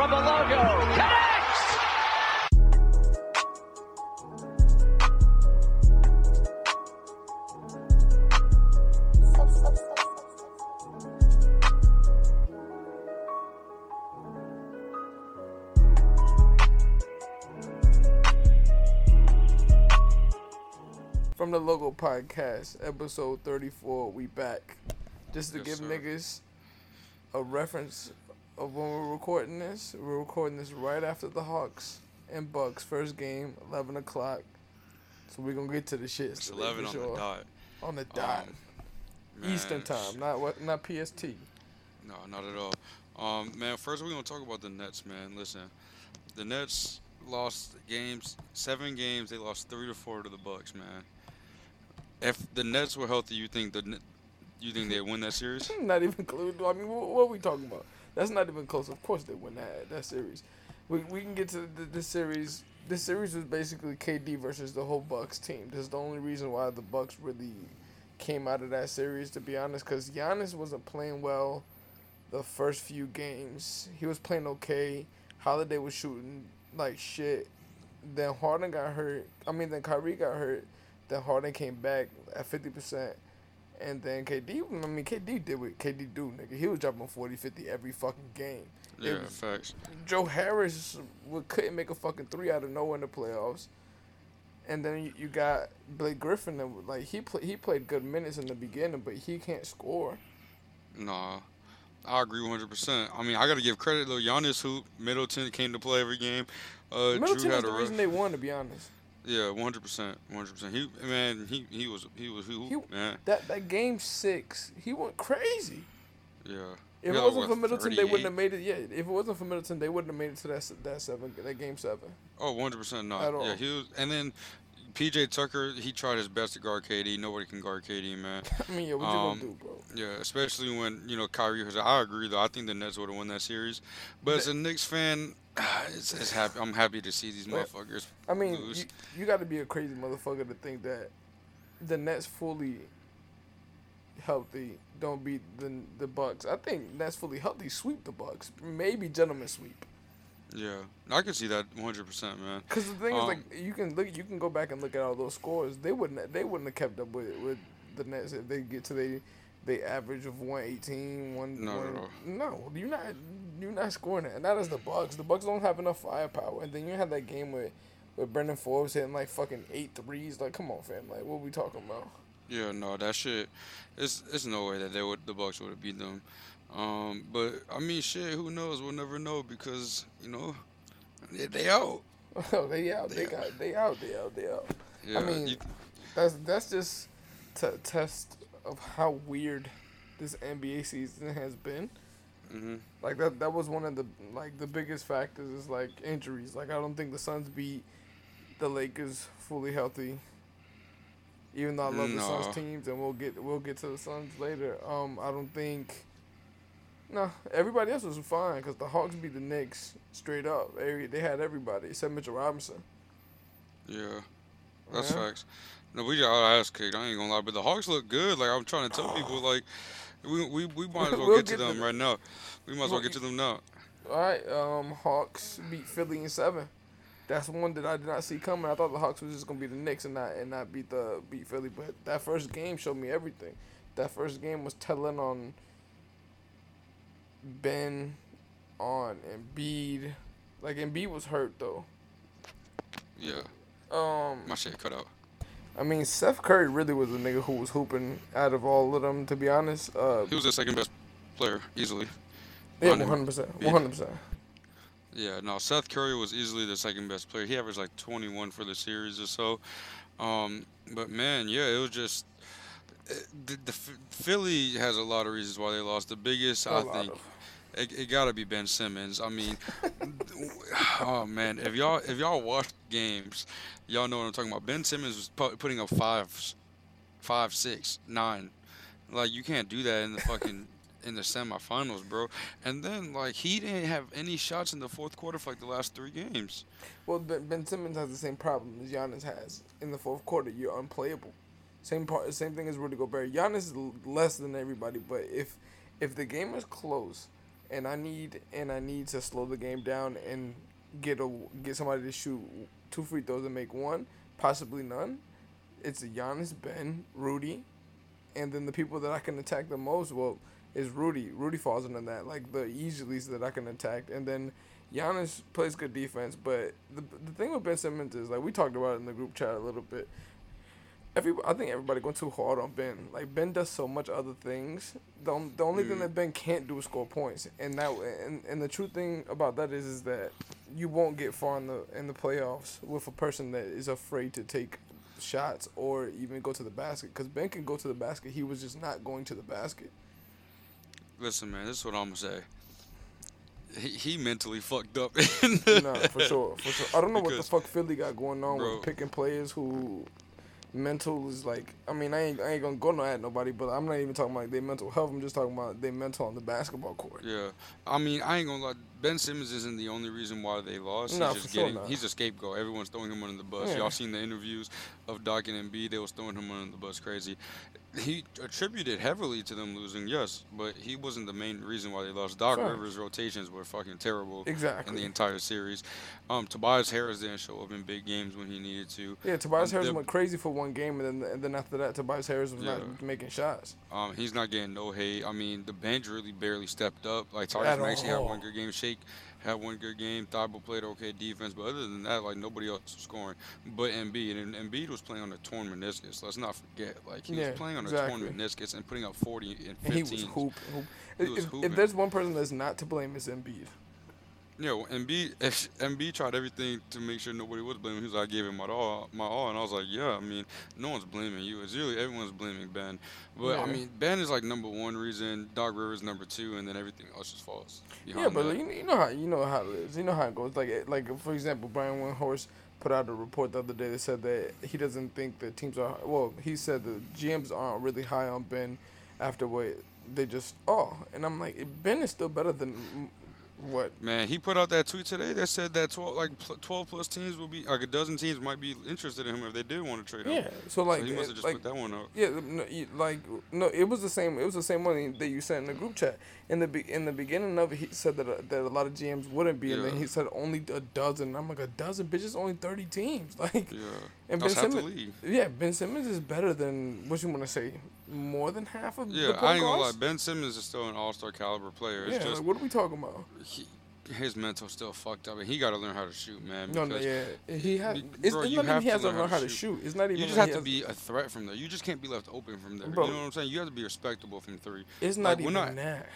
from the logo. Connects! From the Logo Podcast, episode 34, we back. Just to Yes, give sir. niggas a reference of when we're recording this. We're recording this right after the Hawks and Bucks first game, 11 o'clock. So we're going to get to the shit. It's 11 for on sure. the dot. On the dot. Man, Eastern time, not what, not PST. No, not at all. Um, man, first we're gonna talk about the Nets, man. Listen, the Nets lost games, seven games. They lost three to four to the Bucks, man. If the Nets were healthy, you think the you think they'd win that series? Not even close. I mean, what, what are we talking about? That's not even close. Of course they win that that series. We we can get to the, this series. This series was basically KD versus the whole Bucks team. That's the only reason why the Bucks really came out of that series, to be honest, because Giannis wasn't playing well the first few games. He was playing okay. Holiday was shooting like shit. Then Harden got hurt. I mean, then Kyrie got hurt. Then Harden came back at fifty percent. And then KD, I mean, KD did what KD do, nigga. He was dropping 40, 50 every fucking game. It Yeah, was- facts. Joe Harris would, couldn't make a fucking three out of nowhere in the playoffs. And then you, you got Blake Griffin, that, like, he, play, he played good minutes in the beginning, but he can't score. Nah, I agree 100%. I mean, I gotta give credit though. Giannis, who Middleton came to play every game. Uh, Middleton Jrue is the a reason they won, to be honest. Yeah, 100%, 100%. He man, he he was he was he, He- man, That that game six, he went crazy. yeah. If it wasn't for Middleton, they wouldn't have made it. Yeah, if it wasn't for Middleton, they wouldn't have made it to that that seven that game seven. Oh, 100% not. At all. Yeah, he was, and then PJ Tucker, he tried his best to guard KD. Nobody can guard KD, man. I mean, yeah, what Um, you gonna do, bro? Yeah, especially when you know Kyrie. I agree though. I think the Nets would have won that series, but as a Knicks fan, it's, it's happy. I'm happy to see these motherfuckers. I mean, lose. you, you got to be a crazy motherfucker to think that the Nets fully healthy don't beat the the Bucks. I think Nets fully healthy sweep the Bucks. Maybe gentlemen sweep. Yeah, I can see that 100, percent man. Because the thing is, Um, like, you can look, you can go back and look at all those scores. They wouldn't, they wouldn't have kept up with with the Nets if they get to they they average of 118, one, No, no, one- no. no, you're not, you're not scoring that. And that is the Bucks. The Bucks don't have enough firepower. And then you have that game with with Bryn Forbes hitting like fucking eight threes. Like, come on, fam. Like, what we talking about? Yeah, no, that shit. It's it's no way that they would the Bucks would have beat them. Um, but I mean, shit. Who knows? We'll never know because you know they, they out. Oh, they out. They Yeah. got. They out. They out. They out. Yeah, I mean, you- That's that's just to test of how weird this NBA season has been. mhm. Like that that was one of the like the biggest factors is like injuries. Like I don't think the Suns beat the Lakers fully healthy. Even though I love the Suns teams and we'll get we'll get to the Suns later. Um I don't think no, everybody else was fine because the Hawks beat the Knicks straight up. They, they had everybody except Mitchell Robinson. yeah, that's Yeah. facts. No, we got our ass kicked. I ain't gonna lie, but the Hawks look good. Like I'm trying to tell people, like we we, we might as well We'll get to get to them right now. We might as well Well, get to them now. All right, um, Hawks beat Philly in seven. That's one that I did not see coming. I thought the Hawks was just gonna be the Knicks and not and not beat the beat Philly. But that first game showed me everything. That first game was telling on Ben, on Embiid. Like Embiid was hurt though. Yeah, Um, my shit cut out. I mean Seth Curry really was a nigga who was hooping out of all of them. To be honest, uh, He was the second best player easily. yeah, Hundred- one hundred percent, yeah. one hundred percent. Yeah, no, Seth Curry was easily the second best player. He averaged like 21 for the series or so. Um, but man, yeah, it was just eh, the, the Philly has a lot of reasons why they lost. The biggest, A I think, of. it, it got to be Ben Simmons. I mean, oh man, if y'all if y'all watch games, y'all know what I'm talking about. Ben Simmons was pu- putting up fives, five, six, nine. Like you can't do that in the fucking in the semifinals, bro. And then like he didn't have any shots in the fourth quarter for like the last three games. Well, Ben, ben Simmons has the same problem as Giannis has in the fourth quarter. You're unplayable. Same part, same thing as Rudy Gobert. Giannis is l- less than everybody, but if if the game is close and I need and I need to slow the game down and get a get somebody to shoot two free throws and make one, possibly none. It's Giannis, Ben, Rudy, and then the people that I can attack the most. Well, is Rudy. Rudy falls into that like the easiest that I can attack, and then Giannis plays good defense. But the the thing with Ben Simmons is like we talked about it in the group chat a little bit. Every I think everybody going too hard on Ben. Like Ben does so much other things. The, the only thing Mm. that Ben can't do is score points, and that and, and the true thing about that is is that you won't get far in the in the playoffs with a person that is afraid to take shots or even go to the basket. Because Ben can go to the basket, he was just not going to the basket. Listen, man, this is what I'm gonna say. He, he mentally fucked up. no, for sure, for sure. I don't know what the fuck Philly got going on Bro. with picking players who mental is like. I mean, I ain't, I ain't gonna go no at nobody, but I'm not even talking about their mental health. I'm just talking about their mental on the basketball court. Yeah, I mean, I ain't gonna lie. Ben Simmons isn't the only reason why they lost. No, he's for just sure not. He's a scapegoat. Everyone's throwing him under the bus. Yeah. Y'all seen the interviews of Doc and Embiid? They was throwing him under the bus, crazy. He attributed heavily to them losing, yes, but he wasn't the main reason why they lost. Doc. Rivers' rotations were fucking terrible Exactly. in the entire series. Um, Tobias Harris didn't show up in big games when he needed to. Yeah, Tobias Um, Harris went crazy for one game, and then and then after that, Tobias Harris was Yeah. not making shots. Um, he's not getting no hate. I mean, the bench really barely stepped up. Like Tyrese Maxey had one good game. Shake had one good game. Thybulle played okay defense, but other than that, like nobody else was scoring. But Embiid and Embiid was playing on a torn meniscus. Let's not forget, like he Yeah, was playing on a exactly. torn meniscus and putting up 40 and And he 15. was hoop. hoop. He was if, if there's one person that's not to blame, it's Embiid. Yeah, well, Embiid, if Embiid tried everything to make sure nobody was blaming. him. He was like, I gave him my all, my all, and I was like, yeah. I mean, no one's blaming you. It's really everyone's blaming Ben. But I mean, Ben is like number one reason. Doc Rivers number two, and then everything else just falls. Yeah, but that. you, know how you know how it is. You know how it goes. Like like for example, Brian Windhorst put out a report the other day that said that he doesn't think that teams are well. He said the GMs aren't really high on Ben after what they just oh, and I'm like Ben is still better than what Man, he put out that tweet today that said that 12, like pl- 12 plus teams will be, like a dozen teams might be interested in him if they did want to trade him. yeah. So like so he must have just like put that one out. Yeah, no, like no, it was the same. It was the same one that you sent in the group chat. In the be, in the beginning of it, he said that uh, that a lot of GMs wouldn't be, and then he said only a dozen. I'm like a dozen, bitches, only thirty teams. Like, Yeah. and Ben That's Simmons, yeah, Ben Simmons is better than what you want to say, more than half of Yeah, the point I ain't gonna lie. guards? Ben Simmons is still an all star caliber player. It's Yeah, just like, what are we talking about? he, his mental still fucked up, and he got to learn how to shoot, man. No, no, because yeah, he has. be- It's, bro, it's you not even have he to has to learn how how to to shoot. It's not even. You just have to be a threat from there. You just can't be left open from there. Bro. you know what I'm saying? You have to be respectable from three. It's Like, not we're even not- that.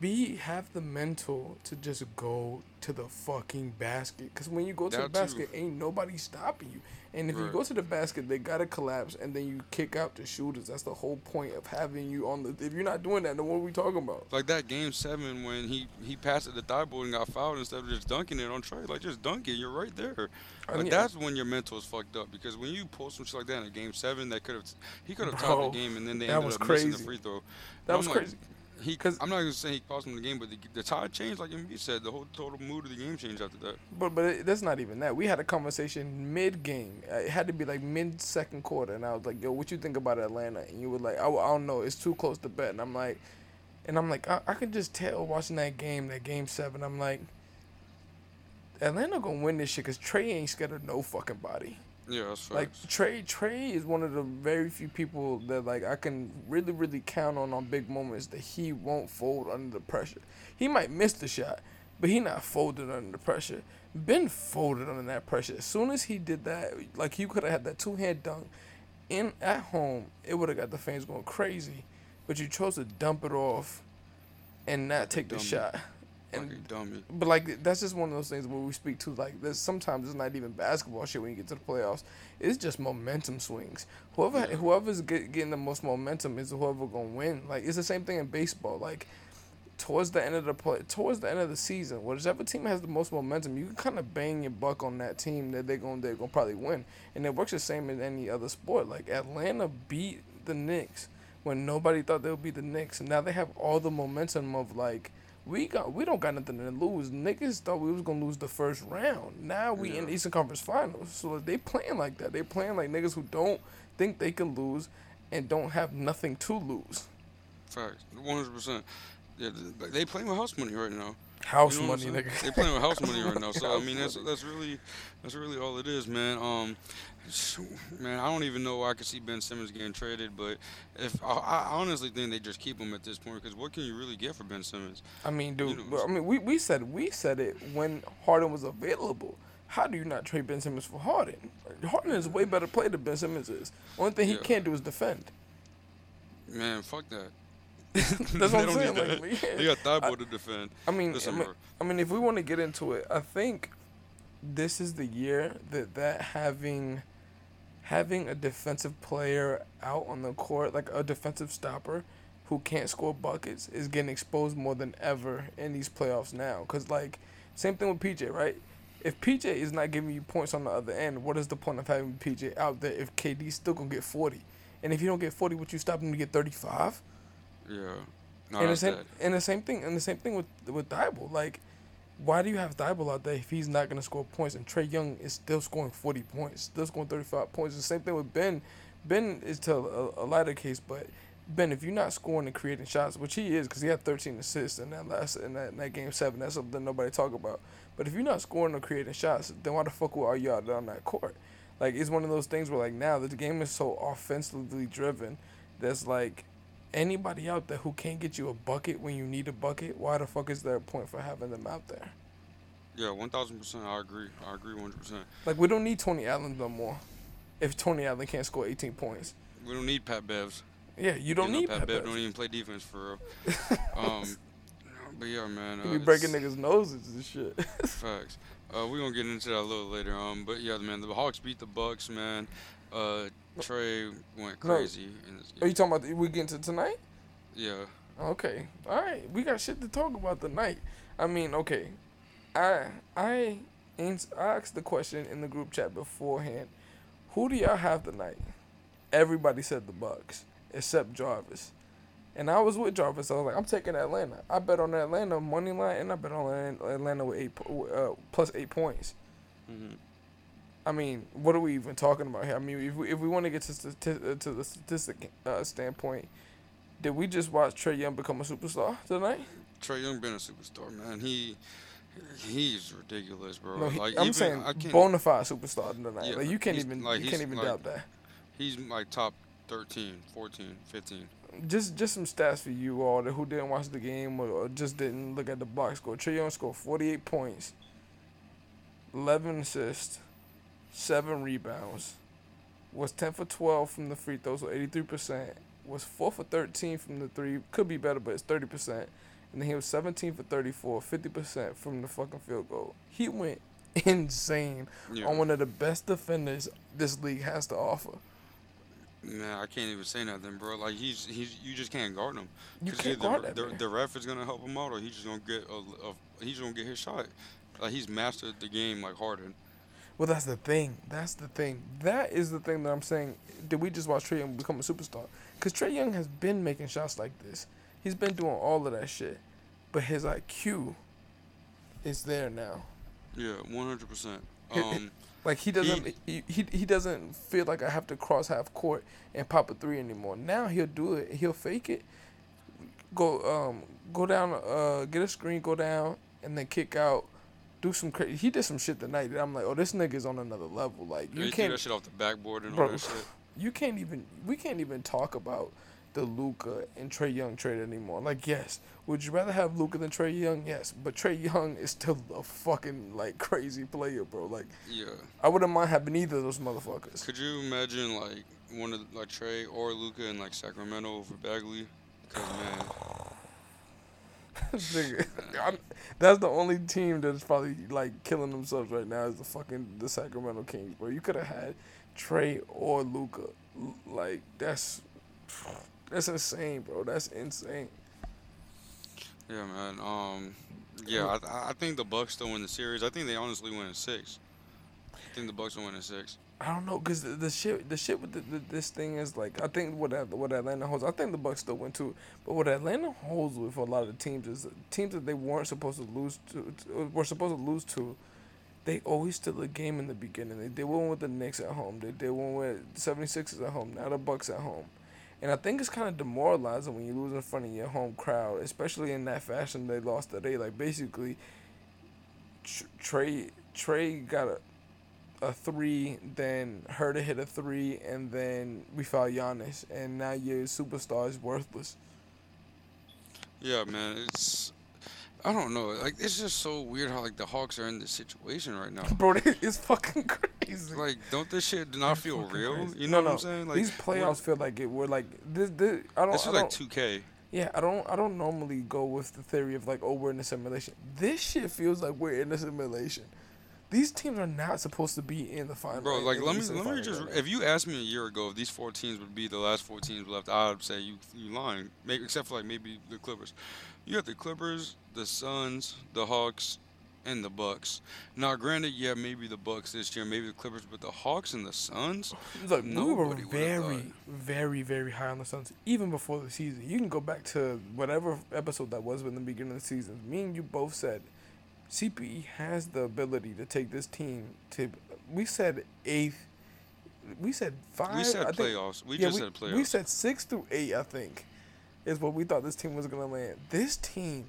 Be have the mental to just go to the fucking basket. Cause when you go to the That too. basket, ain't nobody stopping you. And if you go to the basket, they gotta collapse, and then you kick out the shooters. That's the whole point of having you on the. If you're not doing that, then what are we talking about? Like that game seven when he he passed it to Thybulle and got fouled instead of just dunking it on Trey. Like just dunk it, you're right there. I Like mean- that's when your mental is fucked up because when you pull some shit like that in a game seven, that could have he could have tied the game and then they ended up missing the free throw. That And was like, crazy. He, 'Cause- I'm not gonna say he cost him the game, but the, the tide changed, like Embiid said. The whole total mood of the game changed after that. But but it, that's not even that. We had a conversation mid game. Uh, it had to be like mid second quarter, and I was like, "Yo, what you think about Atlanta?" And you were like, I, I don't know. It's too close to bet." And I'm like, and I'm like, I, I could just tell watching that game, that game seven. I'm like, Atlanta gonna win this shit because Trey ain't scared of no fucking body. Yeah, that's Like facts. Trey, Trey is one of the very few people that like I can really, really count on on big moments that he won't fold under the pressure. He might miss the shot, but he not folded under the pressure. Ben folded under that pressure. As soon as he did that, like you could have had that two hand dunk in at home, it would have got the fans going crazy. But you chose to dump it off and not take the shot. And dummy. but like that's just one of those things where we speak to like there's sometimes it's not even basketball shit when you get to the playoffs. It's just momentum swings. Whoever Yeah. whoever's get, getting the most momentum is whoever gonna win. Like it's the same thing in baseball. Like towards the end of the play, towards the end of the season, whichever team has the most momentum, you can kind of bang your buck on that team that they're gonna they're gonna probably win. And it works the same in any other sport. Like Atlanta beat the Knicks when nobody thought they would beat the Knicks, and now they have all the momentum of like we got we don't got nothing to lose. Niggas thought we was gonna lose the first round. Now we in the Eastern Conference Finals, so they playing like that. They playing like niggas who don't think they can lose and don't have nothing to lose. Facts, one hundred percent. Yeah, they playing with house money right now. House You know money, nigga. They playing with house money right now. So I mean, that's that's really that's really all it is, man. Um, man, I don't even know why I could see Ben Simmons getting traded, but if I, I honestly think they just keep him at this point because what can you really get for Ben Simmons? I mean, dude. know, but, I mean, we, we said we said it when Harden was available. How do you not trade Ben Simmons for Harden? Harden is a way better player than Ben Simmons is. Only thing he Yeah. can't do is defend. Man, fuck that. That's what I'm saying. Like, yeah. They got Thybulle to defend. I mean, I mean. I mean, if we want to get into it, I think this is the year that that having having a defensive player out on the court, like a defensive stopper who can't score buckets, is getting exposed more than ever in these playoffs now. Cause like same thing with PJ, right? If PJ is not giving you points on the other end, what is the point of having PJ out there if KD's still gonna get forty? And if you don't get forty, would you stop him to get thirty five? Yeah. No, and the same and the same thing and the same thing with with Thybulle. Like, why do you have Thybulle out there if he's not gonna score points and Trey Young is still scoring forty points, still scoring thirty five points? The same thing with Ben. Ben is to a, a lighter case, but Ben, if you're not scoring and creating shots, which he is, because he had 13 assists in that last in that, in that game seven, that's something nobody talk about. But if you're not scoring or creating shots, then why the fuck are you out there on that court? Like it's one of those things where like now the game is so offensively driven, that's like anybody out there who can't get you a bucket when you need a bucket, why the fuck is there a point for having them out there? Yeah, one thousand percent. I agree. I agree one hundred percent. Like we don't need Tony Allen no more. If Tony Allen can't score 18 points, We don't need Pat Bevs. yeah, you don't You know, need Pat Pat Bev. Bev. Don't even play defense for real. um, but yeah, man. Uh, be breaking niggas' noses and shit. Facts. Uh, we're gonna get into that a little later. Um, but yeah, man, the Hawks beat the Bucks, man. Uh, Trey went No. crazy in this Are you talking about the, we getting to tonight? Yeah. Okay. All right. We got shit to talk about tonight. I mean, okay. I I ans- I asked the question in the group chat beforehand. Who do y'all have tonight? Everybody said the Bucks except Jarvis. And I was with Jarvis. I was like, I'm taking Atlanta. I bet on Atlanta money line, and I bet on Atlanta with eight po- uh, plus eight points. hmm I mean, what are we even talking about here? I mean, if we, if we want to get to stati- uh, to the statistic uh, standpoint, did we just watch Trey Young become a superstar tonight? Trey Young been a superstar, man. He he's ridiculous, bro. No, he, like I'm even, saying I can't, bona fide superstar tonight. Yeah, like you can't even like, you can't even like- doubt that. he's like top 13, 14, 15. Just just some stats for you all that who didn't watch the game or, or just didn't look at the box score. Trey Young scored 48 points, 11 assists, seven rebounds, was 10 for 12 from the free throws, so 83 percent. Was 4 for 13 from the three. Could be better, but it's 30 percent. And then he was 17 for 34, 50 percent from the fucking field goal. He went insane Yeah. on one of the best defenders this league has to offer. Man, I can't even say nothing, bro. Like he's he's you just can't guard him. You can't guard that the, man. the ref is gonna help him out, or he's just gonna get a, a he's gonna get his shot. Like he's mastered the game like Harden. Well, that's the thing. That's the thing. That is the thing that I'm saying. Did we just watch Trey Young become a superstar? Because Trey Young has been making shots like this. He's been doing all of that shit. But his IQ is there now. Yeah, one hundred percent. Um, Like he doesn't he, he, he doesn't feel like I have to cross half court and pop a three anymore. Now he'll do it. He'll fake it. Go um go down uh get a screen, go down and then kick out. Do some crazy. He did some shit tonight that I'm like, oh, this nigga's on another level. Like you threw can't that shit off the backboard and all that shit. you can't even we can't even talk about the Luka and Trey Young trade anymore. Like, yes, would you rather have Luka than Trey Young? Yes, but Trey Young is still a fucking like crazy player, bro. Like, Yeah. I wouldn't mind having either of those motherfuckers. Could you imagine like one of like Trey or Luka in like Sacramento over Bagley? Cause man, that's the only team that's probably like killing themselves right now is the fucking the Sacramento Kings, bro. You could have had Trey or Luka. Like, that's that's insane, bro. That's insane. yeah, man. Um, yeah, I, I- think the Bucks still win the series. I think they honestly win in six. I think the Bucks will win in six. I don't know, cause the, the shit, the shit with the, the, this thing is like, I think what what Atlanta holds, I think the Bucks still win too. But what Atlanta holds with a lot of the teams is teams that they weren't supposed to lose to, to uh, were supposed to lose to. They always steal a game in the beginning. They did one with the Knicks at home. They did one with 76ers at home. Now the Bucks at home, And I think it's kind of demoralizing when you lose in front of your home crowd, especially in that fashion they lost today. Like basically, Trey Trey got a a three, then Huerter hit a three, and then we found Giannis, and now your superstar is worthless. Yeah, man, it's I don't know. Like it's just so weird how like the Hawks are in this situation right now. Bro, it's fucking crazy. Like, don't this shit not It's feel real? crazy. You No, know what I'm saying? Like These playoffs feel like it. We're like this. this I don't. This is like 2K. Yeah, I don't I don't normally go with the theory of like, oh, we're in a simulation. This shit feels like we're in a simulation. These teams are not supposed to be in the final. Bro, like let me let me just right if you asked me a year ago if these four teams would be the last four teams left, I'd say you you lying. Maybe except for like maybe the Clippers. You got the Clippers, the Suns, the Hawks, and the Bucks. Now, granted, yeah, maybe the Bucks this year, maybe the Clippers, but the Hawks and the Suns. Look, we were very, very, very high on the Suns even before the season. You can go back to whatever episode that was in the beginning of the season. Me and you both said CPE has the ability to take this team to. We said eighth. We said five. We said I think- playoffs. We yeah, just we, said playoffs. We said six through eight. I think is what we thought this team was gonna land. This team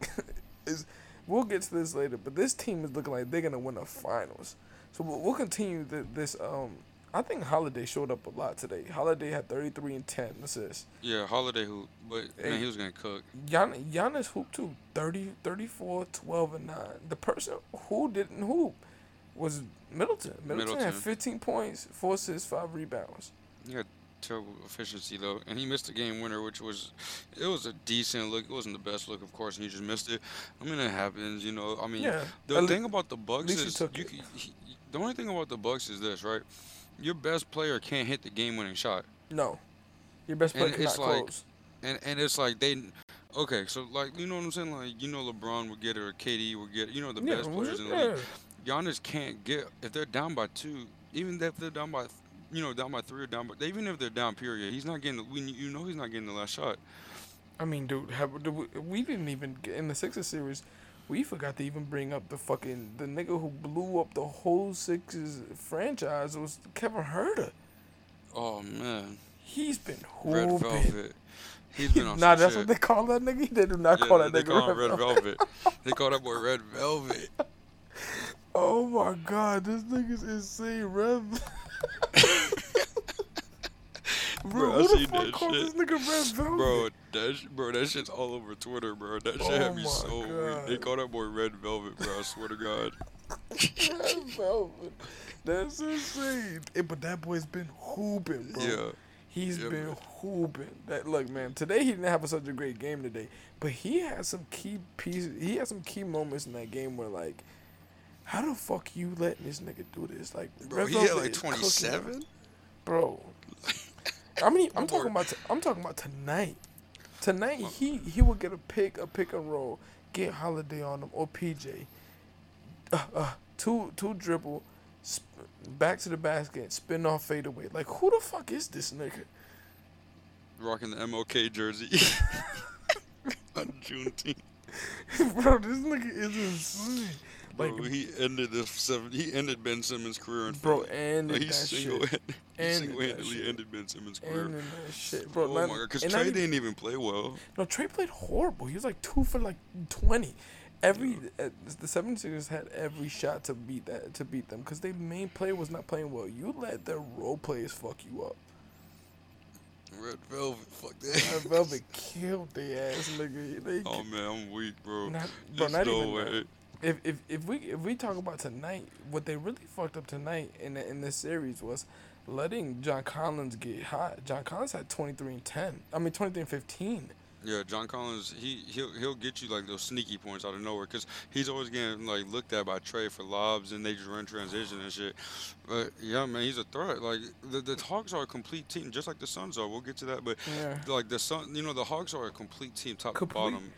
is. We'll get to this later, but this team is looking like they're gonna win the finals. So we'll, we'll continue th- this. Um, I think Holiday showed up a lot today. Holiday had 33 and 10 assists. yeah, Holiday who, but Hey. man, he was gonna cook. Gian- Giannis hooped too. 30, 34, 12, and 9. The person who didn't hoop was Middleton. Middleton, had 15 points, 4 assists, 5 rebounds. He had terrible efficiency though, and he missed the game winner, which was it was a decent look. It wasn't the best look, of course, and he just missed it. I mean, it happens, you know. I mean, Yeah. the at le- thing about the Bucks is you. he- the only thing about the Bucks is this, right? Your best player can't hit the game-winning shot, No. Your best player And cannot like- close. and and it's like they. Okay, so like you know what I'm saying? Like you know LeBron would get it or KD would get it. You know the Yeah, best players in the league. Giannis can't get if they're down by two, even if they're down by, you know, down by three or down by even if they're down period, he's not getting. the- We you know he's not getting the last shot. I mean, dude, have, do we, we didn't even get in the Sixers series. We forgot to even bring up the fucking the nigga who blew up the whole Sixers franchise was Kevin Huerter. Oh man, He's been Red. Velvet. He's been on nah, that's shit. what they call that nigga. They do not yeah, call that they nigga call Red, Red Velvet. Velvet. they call that boy Red Velvet. Oh my god, this nigga's insane, Red. Bro, Bro, who the fuck that calls this nigga Red Velvet? Bro, that sh- bro, that shit's all over Twitter, bro. That shit Oh had me so weird. They God. call that boy Red Velvet, bro. I swear to God. Red Velvet. That's insane. Eh, but that boy's been hooping, bro. Yeah. He's Yeah, been man. hooping. That look, man. Today he didn't have such a great game today, but he had some key pieces. He had some key moments in that game where like, how the fuck you letting this nigga do this? Like, Bro, Red he had like 27. bro. I mean, I'm talking about. T- I'm talking about tonight. Tonight he he would get a pick, a pick and roll, get Holiday on him or PJ. Uh, uh, two two dribble, sp- back to the basket, spin off fade away. Like who the fuck is this nigga? Rocking the MLK jersey on Juneteenth. Bro, this nigga is insane. Like, Bro, he ended the seven. He ended Ben Simmons' career in bro, and Like, he shit. single-handed, he Ended that single-handedly ended Ben Simmons' career. And that shit, bro. oh not- my god, because Trey even- didn't even play well. No, Trey played horrible. He was like two for like twenty. Every uh, the 76ers had every shot to beat that to beat them because their main player was not playing well. You let their role players fuck you up. Red Velvet, fuck that. Red. Velvet killed the ass, nigga. They, oh man, I'm weak, bro. not, bro, There's not no even way. that. If, if if we if we talk about tonight, what they really fucked up tonight in the, in this series was letting John Collins get hot. John Collins had twenty three and ten. I mean twenty three and fifteen. Yeah, John Collins, he he'll he'll get you like those sneaky points out of nowhere because he's always getting like looked at by Trey for lobs and they just run transition and shit. But yeah, man, he's a threat. Like the the Hawks are a complete team, just like the Suns are. We'll get to that, but Yeah. like the Sun, you know, the Hawks are a complete team, top Complete. to bottom.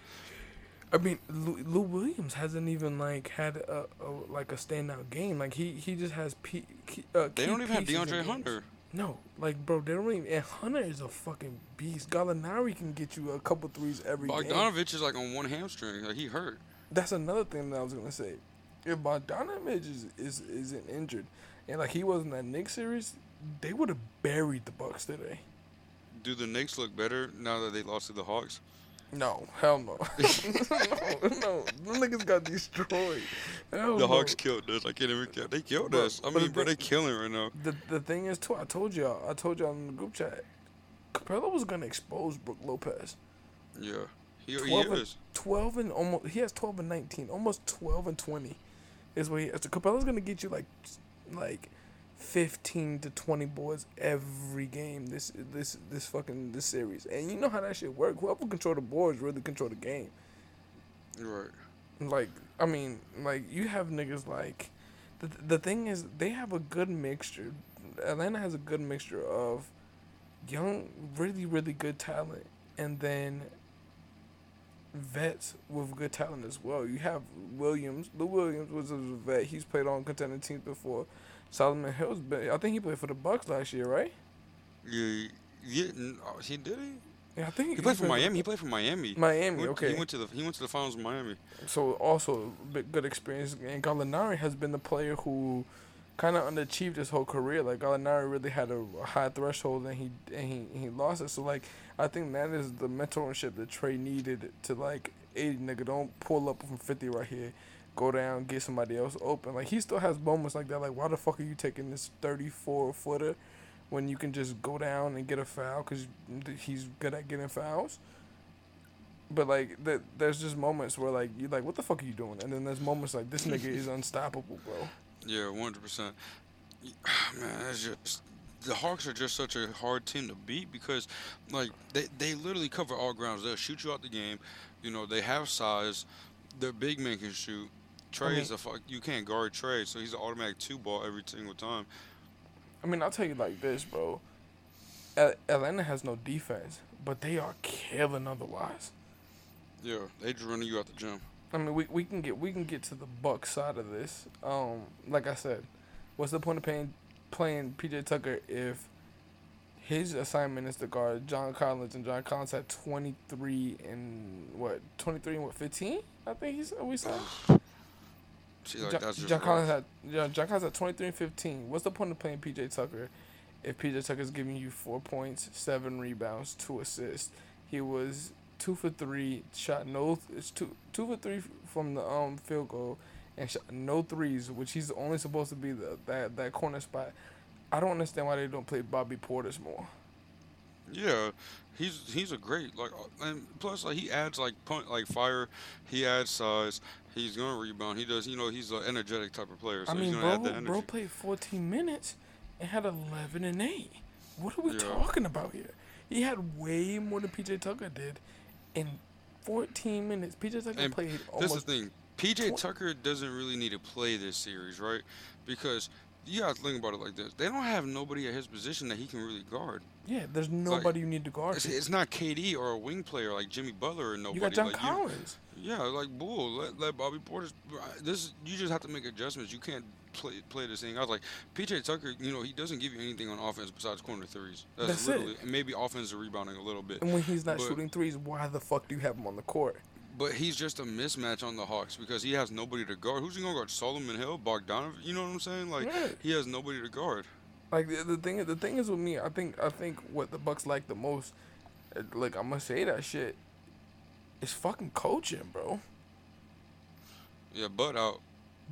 I mean, Lou, Lou Williams hasn't even like had a, a like a standout game. Like he he just has p. key, uh, They don't even have DeAndre. Hunter. No, like bro, they don't even. And Hunter is a fucking beast. Gallinari can get you a couple threes every game. Bogdanovich is like on one hamstring, like he hurt. That's another thing that I was gonna say. If Bogdanovich is is isn't injured, and like he wasn't that Knicks series, they would have buried the Bucks today. do the Knicks look better now that they lost to the Hawks? No, hell no. no, no. The niggas got destroyed. Hell The no. Hawks killed us. I can't even count. They killed But- us. I mean, the bro, they killing right now. The the thing is too. I told y'all. I told y'all in the group chat. Capela was gonna expose Brook Lopez. Yeah, he, he 12 and, is. 12 and almost. He has 12 and 19. Almost 12 and 20. Is what he. So Capela's gonna get you like, like, 15 to 20 boards every game. This this this fucking this series. And you know how that shit work. Whoever control the boards really control the game. Right. Like, I mean, like you have niggas like, the the thing is they have a good mixture. Atlanta has a good mixture of young, really really good talent, and then vets with good talent as well. You have Williams. Lou Williams was a vet. He's played on contending teams before. Solomon Hill's been. I think he played for the Bucks last year, right? Yeah, yeah. oh, He did he? Yeah, I think He played for Miami. He played for Miami. Miami, He went- okay. He went to the he went to the finals in Miami. so also good experience. And Gallinari has been the player who kind of underachieved his whole career. Like Gallinari really had a high threshold and he and he he lost it. So like I think that is the mentorship that Trey needed to like, hey nigga, don't pull up from fifty right here. Go down, get somebody else open. Like he still has moments like that. Like why the fuck are you taking this thirty four footer? When you can just go down and get a foul because he's good at getting fouls. But like, th- there's just moments where like you're like, what the fuck are you doing? And then there's moments like this nigga is unstoppable, bro. Yeah, one hundred percent. Man, that's just the Hawks are just such a hard team to beat because, like, they they literally cover all grounds. They'll shoot you out the game. You know, they have size. Their big man can shoot. Trey is mean- a fuck. You can't guard Trey, so he's an automatic two ball every single time. I mean, I'll tell you like this, bro. Atlanta has no defense, but they are killing otherwise. Yeah, they just running you out the gym. I mean, we, we can get we can get to the Buck side of this. Um, like I said, what's the point of paying playing PJ Tucker if his assignment is to guard John Collins and John Collins had twenty three and what twenty three and what fifteen? I think he's we said. See, like John, that's just John Collins had yeah, Collins had 23 and 15. What's the point of playing PJ Tucker if PJ Tucker's giving you four points, seven rebounds, two assists? He was two for three, shot no, it's two two for three from the um field goal, and shot no threes, which he's only supposed to be the that that corner spot. I don't understand why they don't play Bobby Portis more. Yeah, he's he's a great like, uh, and plus like he adds like point like fire. He adds size. He's gonna rebound. He does. You know, he's an energetic type of player. So I mean, bro, bro played 14 minutes and had 11 and 8. What are we Yeah. talking about here? He had way more than PJ Tucker did in 14 minutes. PJ Tucker And played That's the thing. PJ Tucker doesn't really need to play this series, right? Because you gotta think about it like this: they don't have nobody at his position that he can really guard. Yeah, there's nobody you need to guard. It's, it's not KD or a wing player like Jimmy Butler or nobody. you got John like Collins. yeah, like bull. Let, let Bobby Portis. This you just have to make adjustments. You can't play play this thing. I was like PJ Tucker. You know he doesn't give you anything on offense besides corner threes. That's, That's it. and maybe offensive rebounding a little bit. And when he's not But- shooting threes, why the fuck do you have him on the court? But he's just a mismatch on the Hawks because he has nobody to guard. Who's he gonna guard? Solomon Hill, Bogdanov. You know what I'm saying? Like Right. he has nobody to guard. Like the, the thing, the thing is with me, I think, I think what the Bucks like the most, uh, like I'm gonna say that shit, is fucking coaching, bro. Yeah, Bud out.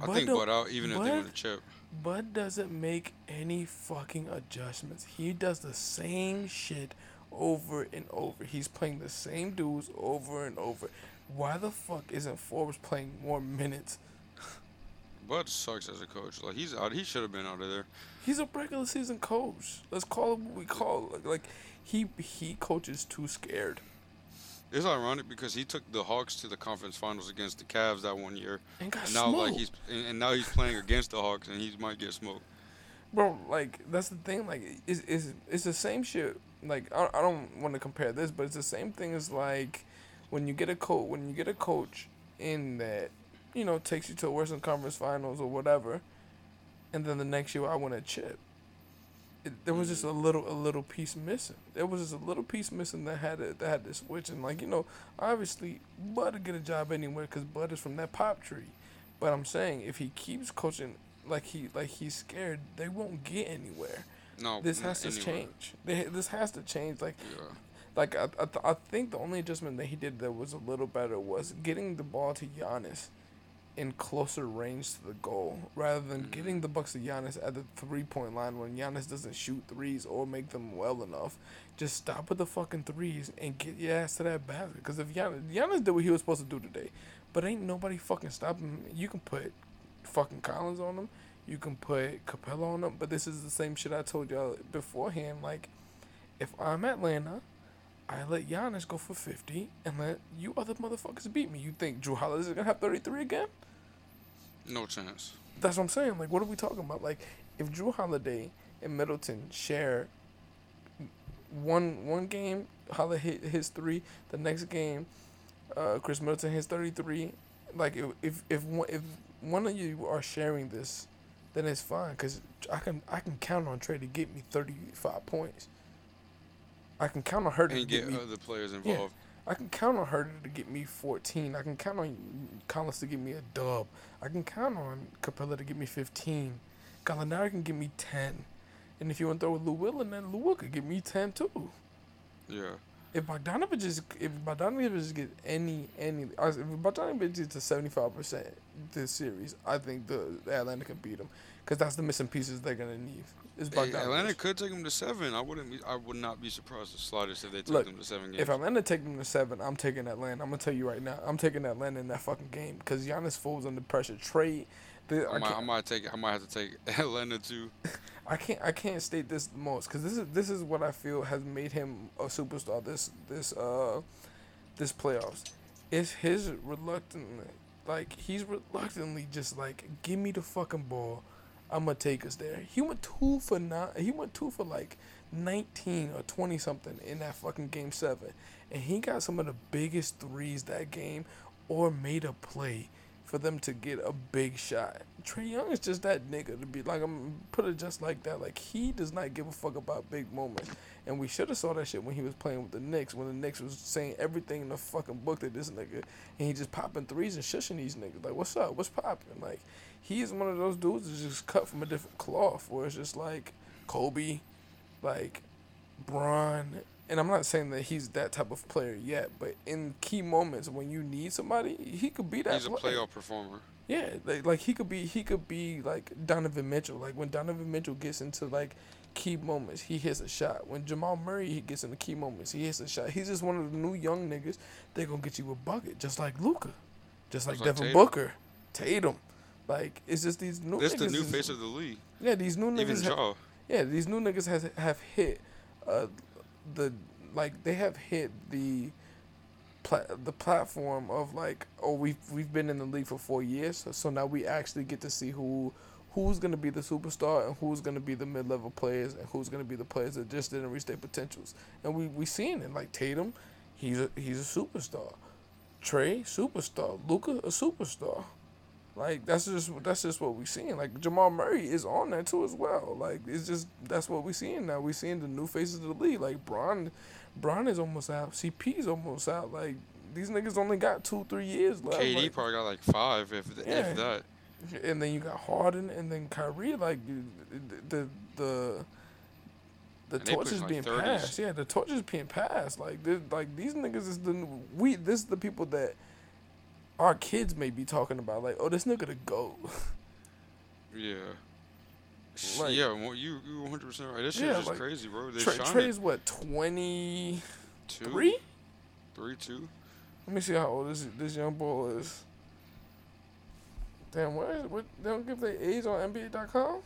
I Bud think Bud out even if they Bud- win the chip. Bud doesn't make any fucking adjustments. He does the same shit over and over. He's playing the same dudes over and over. Why the fuck isn't Forbes playing more minutes? Bud sucks as a coach. Like he's out. He should have been out of there. He's a regular season coach. Let's call him what we call. Like, like he he coaches too scared. It's ironic because he took the Hawks to the conference finals against the Cavs that one year. And got And now like he's and, and now he's playing against the Hawks and he might get smoked. Bro, like that's the thing. Like, it's it's, it's the same shit. Like, I, I don't want to compare this, but it's the same thing as like when you get a coach when you get a coach in that you know takes you to a Western Conference Finals or whatever, and then the next year I win a chip. It, there was just a mm-hmm. little a little piece missing. There was just a little piece missing that had it that had to switch. And like you know, obviously Bud would get a job anywhere because Bud is from that pop tree. But I'm saying if he keeps coaching like he like he's scared, they won't get anywhere. No, This has to anywhere. change. They- This has to change. Like Yeah. Like I, I, th- I think the only adjustment that he did that was a little better was getting the ball to Giannis in closer range to the goal rather than mm. getting the Bucks to Giannis at the three point line when Giannis doesn't shoot threes or make them well enough. Just stop with the fucking threes and get your ass to that basket. Because if Giannis, Giannis did what he was supposed to do today, but ain't nobody fucking stopping him. You can put fucking Collins on him. You can put Capela on him. But this is the same shit I told y'all beforehand. Like, if I'm Atlanta, I let Giannis go for 50 and let you other motherfuckers beat me. You think Jrue Holiday is going to have 33 again? No chance. That's what I'm saying. Like, what are we talking about? Like, if Jrue Holiday and Middleton share one one game, Holiday hit his three. The next game, uh, Khris Middleton hits 33. Like, if if if one, if one of you are sharing this, then it's fine. Cause I can I can count on Trey to get me 35 points. I can count on her to And get, get me. other players Yeah. I can count on her to get me 14. I can count on Collins to give me a dub. I can count on Capela to give me 15. Gallinari can give me 10. And if you want to throw Lou Will in there, Lou Will could give me 10 too. Yeah. If Bogdanovich is, if Bogdanovich get any, any, if Bogdanovich gets to 75% this series, I think the, the Atlanta can beat them Because that's the missing pieces they're going to need. Is Hey, Bogdanovich. Atlanta could take them to seven. I wouldn't. Be, I would not be surprised the slightest if they took Look, them to seven games. If Atlanta take them to seven, I'm taking Atlanta. I'm gonna tell you right now, I'm taking Atlanta in that fucking game because Giannis falls under pressure. Trade, the, I, might, I might take. I might have to take Atlanta too. I can't, I can't state this the most because this is this is what I feel has made him a superstar. This this uh this playoffs, it's his reluctant, like he's reluctantly just like give me the fucking ball. I'm gonna take us there. He went two for nine. He went two for like 19 or 20 something in that fucking game seven, and he got some of the biggest threes that game, or made a play for them to get a big shot. Trey Young is just that nigga to be like I'm put it just like that. Like he does not give a fuck about big moments, and we should have saw that shit when he was playing with the Knicks when the Knicks was saying everything in the fucking book that this nigga, and he just popping threes and shushing these niggas. Like what's up? What's popping? Like he is one of those dudes that's just cut from a different cloth, where it's just like Kobe, like Bron. And I'm not saying that he's that type of player yet, but in key moments when you need somebody, he could be that He's a player. playoff performer. Yeah, like, like he could be he could be like Donovan Mitchell. Like when Donovan Mitchell gets into like key moments, he hits a shot. When Jamal Murray he gets into key moments, he hits a shot. He's just one of the new young niggas. They're gonna get you a bucket, just like Luka, just like like Devin Tatum. Booker, Tatum. Like it's just these new. This niggas the new is- face of the league. Yeah, these new Even niggas. ha- Jaw. yeah, these new niggas has have hit uh the like they have hit the the platform of like oh we've we've been in the league for 4 years so, so now we actually get to see who who's going to be the superstar and who's going to be the mid-level players and who's going to be the players that just didn't reach their potentials. And we we seen it like Tatum, he's a he's a superstar. Trey, superstar. Luka, a superstar. Like that's just that's just what we seeing. Like Jamal Murray is on that too as well. Like it's just that's what we seeing now. We seeing the new faces of the league. Like Bron, Bron is almost out. CP is almost out. Like these niggas only got two three years left. KD like- probably got like five, if Yeah. if that. and then you got Harden, and then Kyrie. Like the the the, the torch is being 30s. passed. Yeah, the torch is being passed. Like like these niggas is the we. This is the people that our kids may be talking about. Like, oh, this nigga the goat. Yeah. Like- yeah, well, you you 100 percent right. This shit Yeah, is just like, crazy, bro. They Trey, shining. Trey's what twenty two, three? three, two. Let me see how old this this young boy is. Damn, where is what? They don't give their age on NBA.com.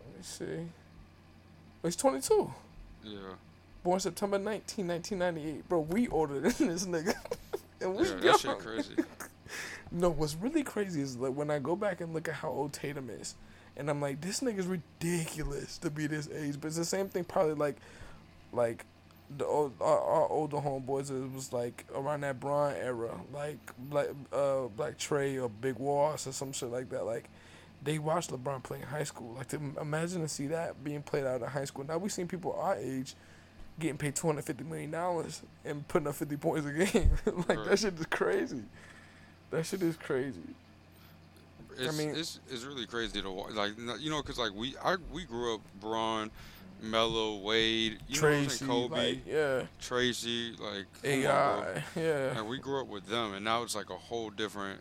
Let me see. Oh, he's twenty two. Yeah, Born September 19, 1998. Bro, we older than this nigga. and we yeah, young. that shit crazy. No, what's really crazy is like when I go back and look at how old Tatum is, and I'm like, this nigga's ridiculous to be this age. But it's the same thing, probably like, like, the old our, our older homeboys. It was like around that Bron era, like Black uh Black Trey or Big Walls or some shit like that. Like, they watched LeBron play in high school. Like to imagine to see that being played out in high school. Now we've seen people our age getting paid two hundred fifty million dollars and putting up fifty points a game. like that shit is crazy. That shit is crazy. It's, mean- it's it's really crazy to watch. Like you know, cause like we I we grew up Bron, Melo, Wade, you know Tracy, saying, Kobe, like, yeah, Tracy, like. AI, yeah. Like we grew up with them, and now it's like a whole different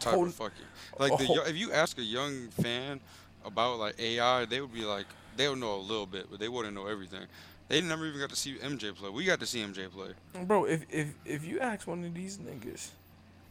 type Whole- of fucking. Like the whole- if you ask a young fan about like AI, they would be like they would know a little bit, but they wouldn't know everything. They never even got to see MJ play. We got to see MJ play. Bro, if if if you ask one of these niggas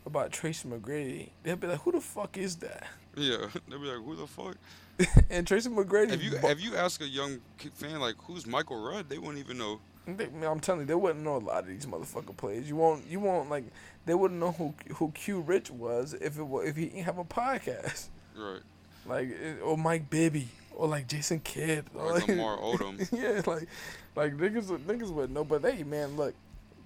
about Tracy McGrady, they'll be like, "Who the fuck is that?" Yeah, they'll be like, "Who the fuck?" and Tracy McGrady, If you bu- if you ask a young fan like, "Who's Michael Redd?" They wouldn't even know. They, I'm telling you, they wouldn't know a lot of these motherfucker players. You won't, you won't like, they wouldn't know who who Q Rich was if it was if he didn't have a podcast, Right. like eh, or Mike Bibby or like Jason Kidd Or like Lamar Odom. yeah, like like niggas niggas would know, but hey, man, look,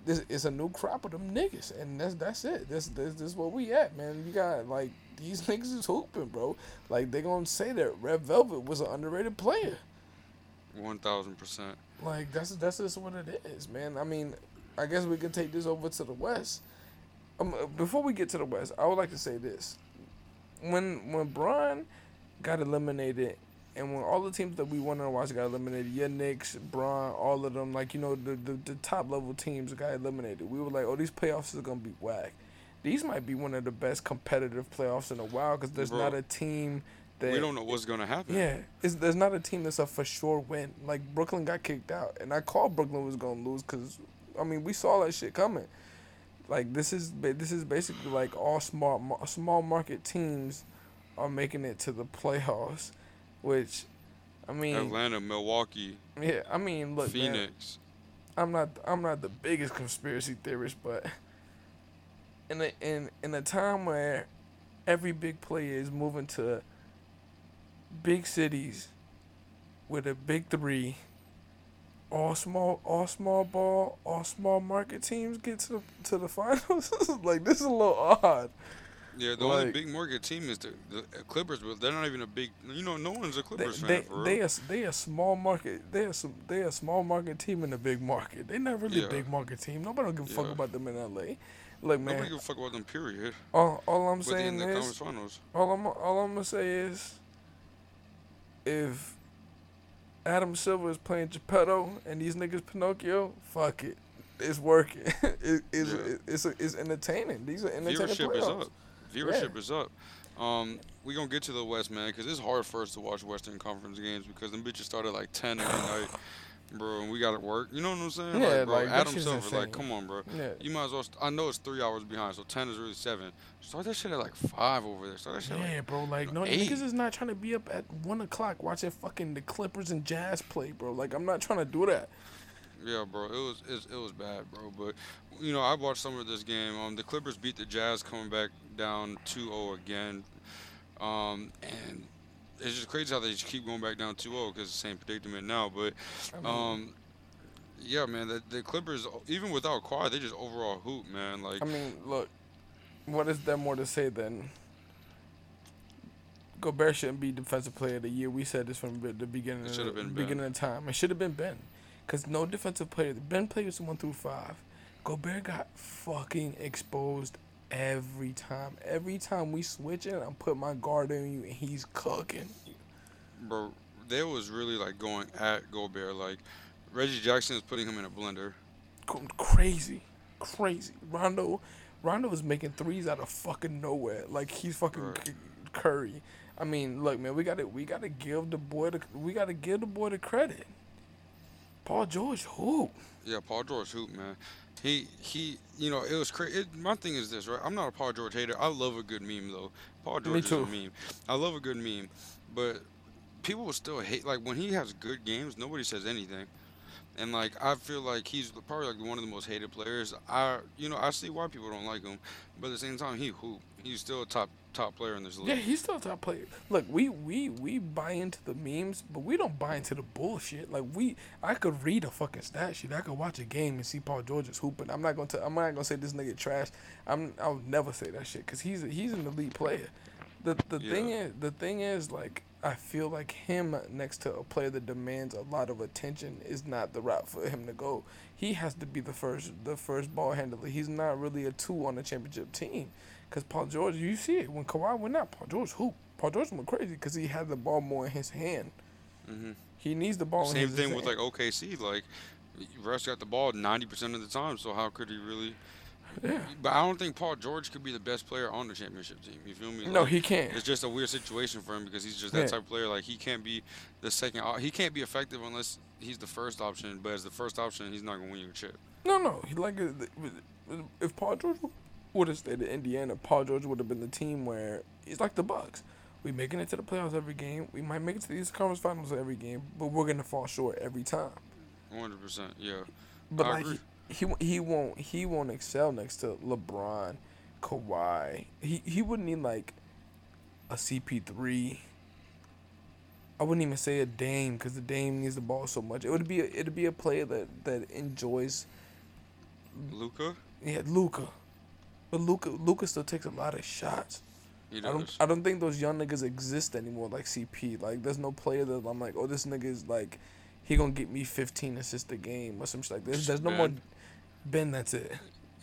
this it's a new crop of them niggas, and that's that's it. This this this is where we at, man. You got like these niggas is hooping, bro. Like they gonna say that Red Velvet was an underrated player. One thousand percent. Like that's that's just what it is, man. I mean, I guess we can take this over to the West. Um, uh, before we get to the West, I would like to say this: when when Bron got eliminated, and when all the teams that we wanted to watch got eliminated, yeah, Knicks, Bron, all of them, like you know, the, the the top level teams got eliminated. We were like, oh, these playoffs are gonna be whack. These might be one of the best competitive playoffs in a while because there's Bro, not a team that We don't know what's gonna happen. yeah, there's not a team that's a for sure win. Like Brooklyn got kicked out, and I called Brooklyn was gonna lose because, I mean, we saw that shit coming. Like this is this is basically like all small small market teams are making it to the playoffs, which, I mean, Atlanta, Milwaukee, yeah, I mean, look, man, Phoenix. I'm not I'm not the biggest conspiracy theorist, but in a in in a time where every big player is moving to big cities with a big three, all small all small ball, all small market teams get to the to the finals. like this is a little odd. Yeah, the only big market team is the, the Clippers, but they're not even a big. You know, no one's a Clippers they fan for real. they a, they a small market they a, s- they a small market team in a big market. They're not really Yeah. a big market team. Nobody don't give a fuck about them in L.A. Look, man. Nobody give a fuck about them. Period. All, all I'm But saying the is, all I'm all I'm gonna say is, if Adam Silver is playing Geppetto and these niggas Pinocchio, fuck it, it's working. it, it's Yeah. it's it's entertaining. These are entertaining Viewership is playoffs. up. Viewership is up. Um, we gonna get to the West, man, because it's hard for us to watch Western Conference games because them bitches started like ten every night, bro, and we gotta work. You know what I'm saying? Yeah, like, bro, like, Adam Silver, insane. like, come on, bro. Yeah. You might as well. St- I know it's three hours behind, so ten is really seven. Start that shit at like five over there. Start that shit. Yeah, Like, bro. Like, no eight. niggas is not trying to be up at one o'clock watching fucking the Clippers and Jazz play, bro. Like, I'm not trying to do that. Yeah, bro, it was it, it was bad, bro. But you know, I watched some of this game. Um, the Clippers beat the Jazz, coming back down 2-0 again. Um, and it's just crazy how they just keep going back down 2-0 because the same predicament now. But um, yeah, man, the, the Clippers, even without Kawhi, they just overall hoop, man. Like, I mean, look, what is there more to say than Gobert shouldn't be defensive player of the year? We said this from the beginning, of, should the have been Ben. beginning of time. It should have been Ben, because no defensive player. Ben plays one through five. Gobert got fucking exposed every time. Every time we switch it, I'm putting my guard on you, and he's cooking. bro, they was really like going at Gobert. Like, Reggie Jackson is putting him in a blender. Going crazy, crazy. Rondo, Rondo is making threes out of fucking nowhere. Like he's fucking Right. C- Curry. I mean, look, man, we got to we got to give the boy the we got to give the boy the credit. Paul George, hoop. Yeah, Paul George hoop, man. He he, you know, it was crazy. My thing is this, right? I'm not a Paul George hater. I love a good meme though. Paul George is too. a meme. I love a good meme, but people will still hate. Like when he has good games, nobody says anything. And like I feel like he's probably like one of the most hated players. I you know I see why people don't like him, but at the same time he hoop. He's still a top top player in this league. Yeah, he's still a top player. Look, we we we buy into the memes, but we don't buy into the bullshit. Like we, I could read a fucking stat sheet. I could watch a game and see Paul George is hooping. I'm not gonna. T- I'm not gonna say this nigga trash. I'm. I'll never say that shit because he's a, he's an elite player. The the thing is the thing is like I feel like him next to a player that demands a lot of attention is not the route for him to go. He has to be the first the first ball handler. He's not really a two on a championship team. Cause Paul George, you see it when Kawhi went out. Paul George hoop. Paul George went crazy because he had the ball more in his hand. hmm He needs the ball. in Same thing with hand. like OKC. Like Russ got the ball 90% of the time, so how could he really? Yeah. But I don't think Paul George could be the best player on the championship team. You feel me? No, he can't. It's just a weird situation for him because he's just that Yeah. type of player. Like he can't be the second. He can't be effective unless he's the first option. But as the first option, he's not gonna win you a chip. No, no. He like uh, if Paul George would have stayed in Indiana, Paul George would have been the team where he's like the Bucks. We making it to the playoffs every game. We might make it to the Conference Finals every game, but we're gonna fall short every time. 100. percent Yeah. But I like agree. he, he he won't he won't excel next to LeBron, Kawhi. He he wouldn't need like a CP three. I wouldn't even say a Dame because the Dame needs the ball so much. It would be a, it'd be a player that that enjoys Luka. yeah Luka, but Luka Luka still takes a lot of shots. I don't. I don't think those young niggas exist anymore like CP. Like there's no player that I'm like oh this nigga is like he gonna get me 15 assists a game or some shit like this. There's no more Ben. Ben. That's it.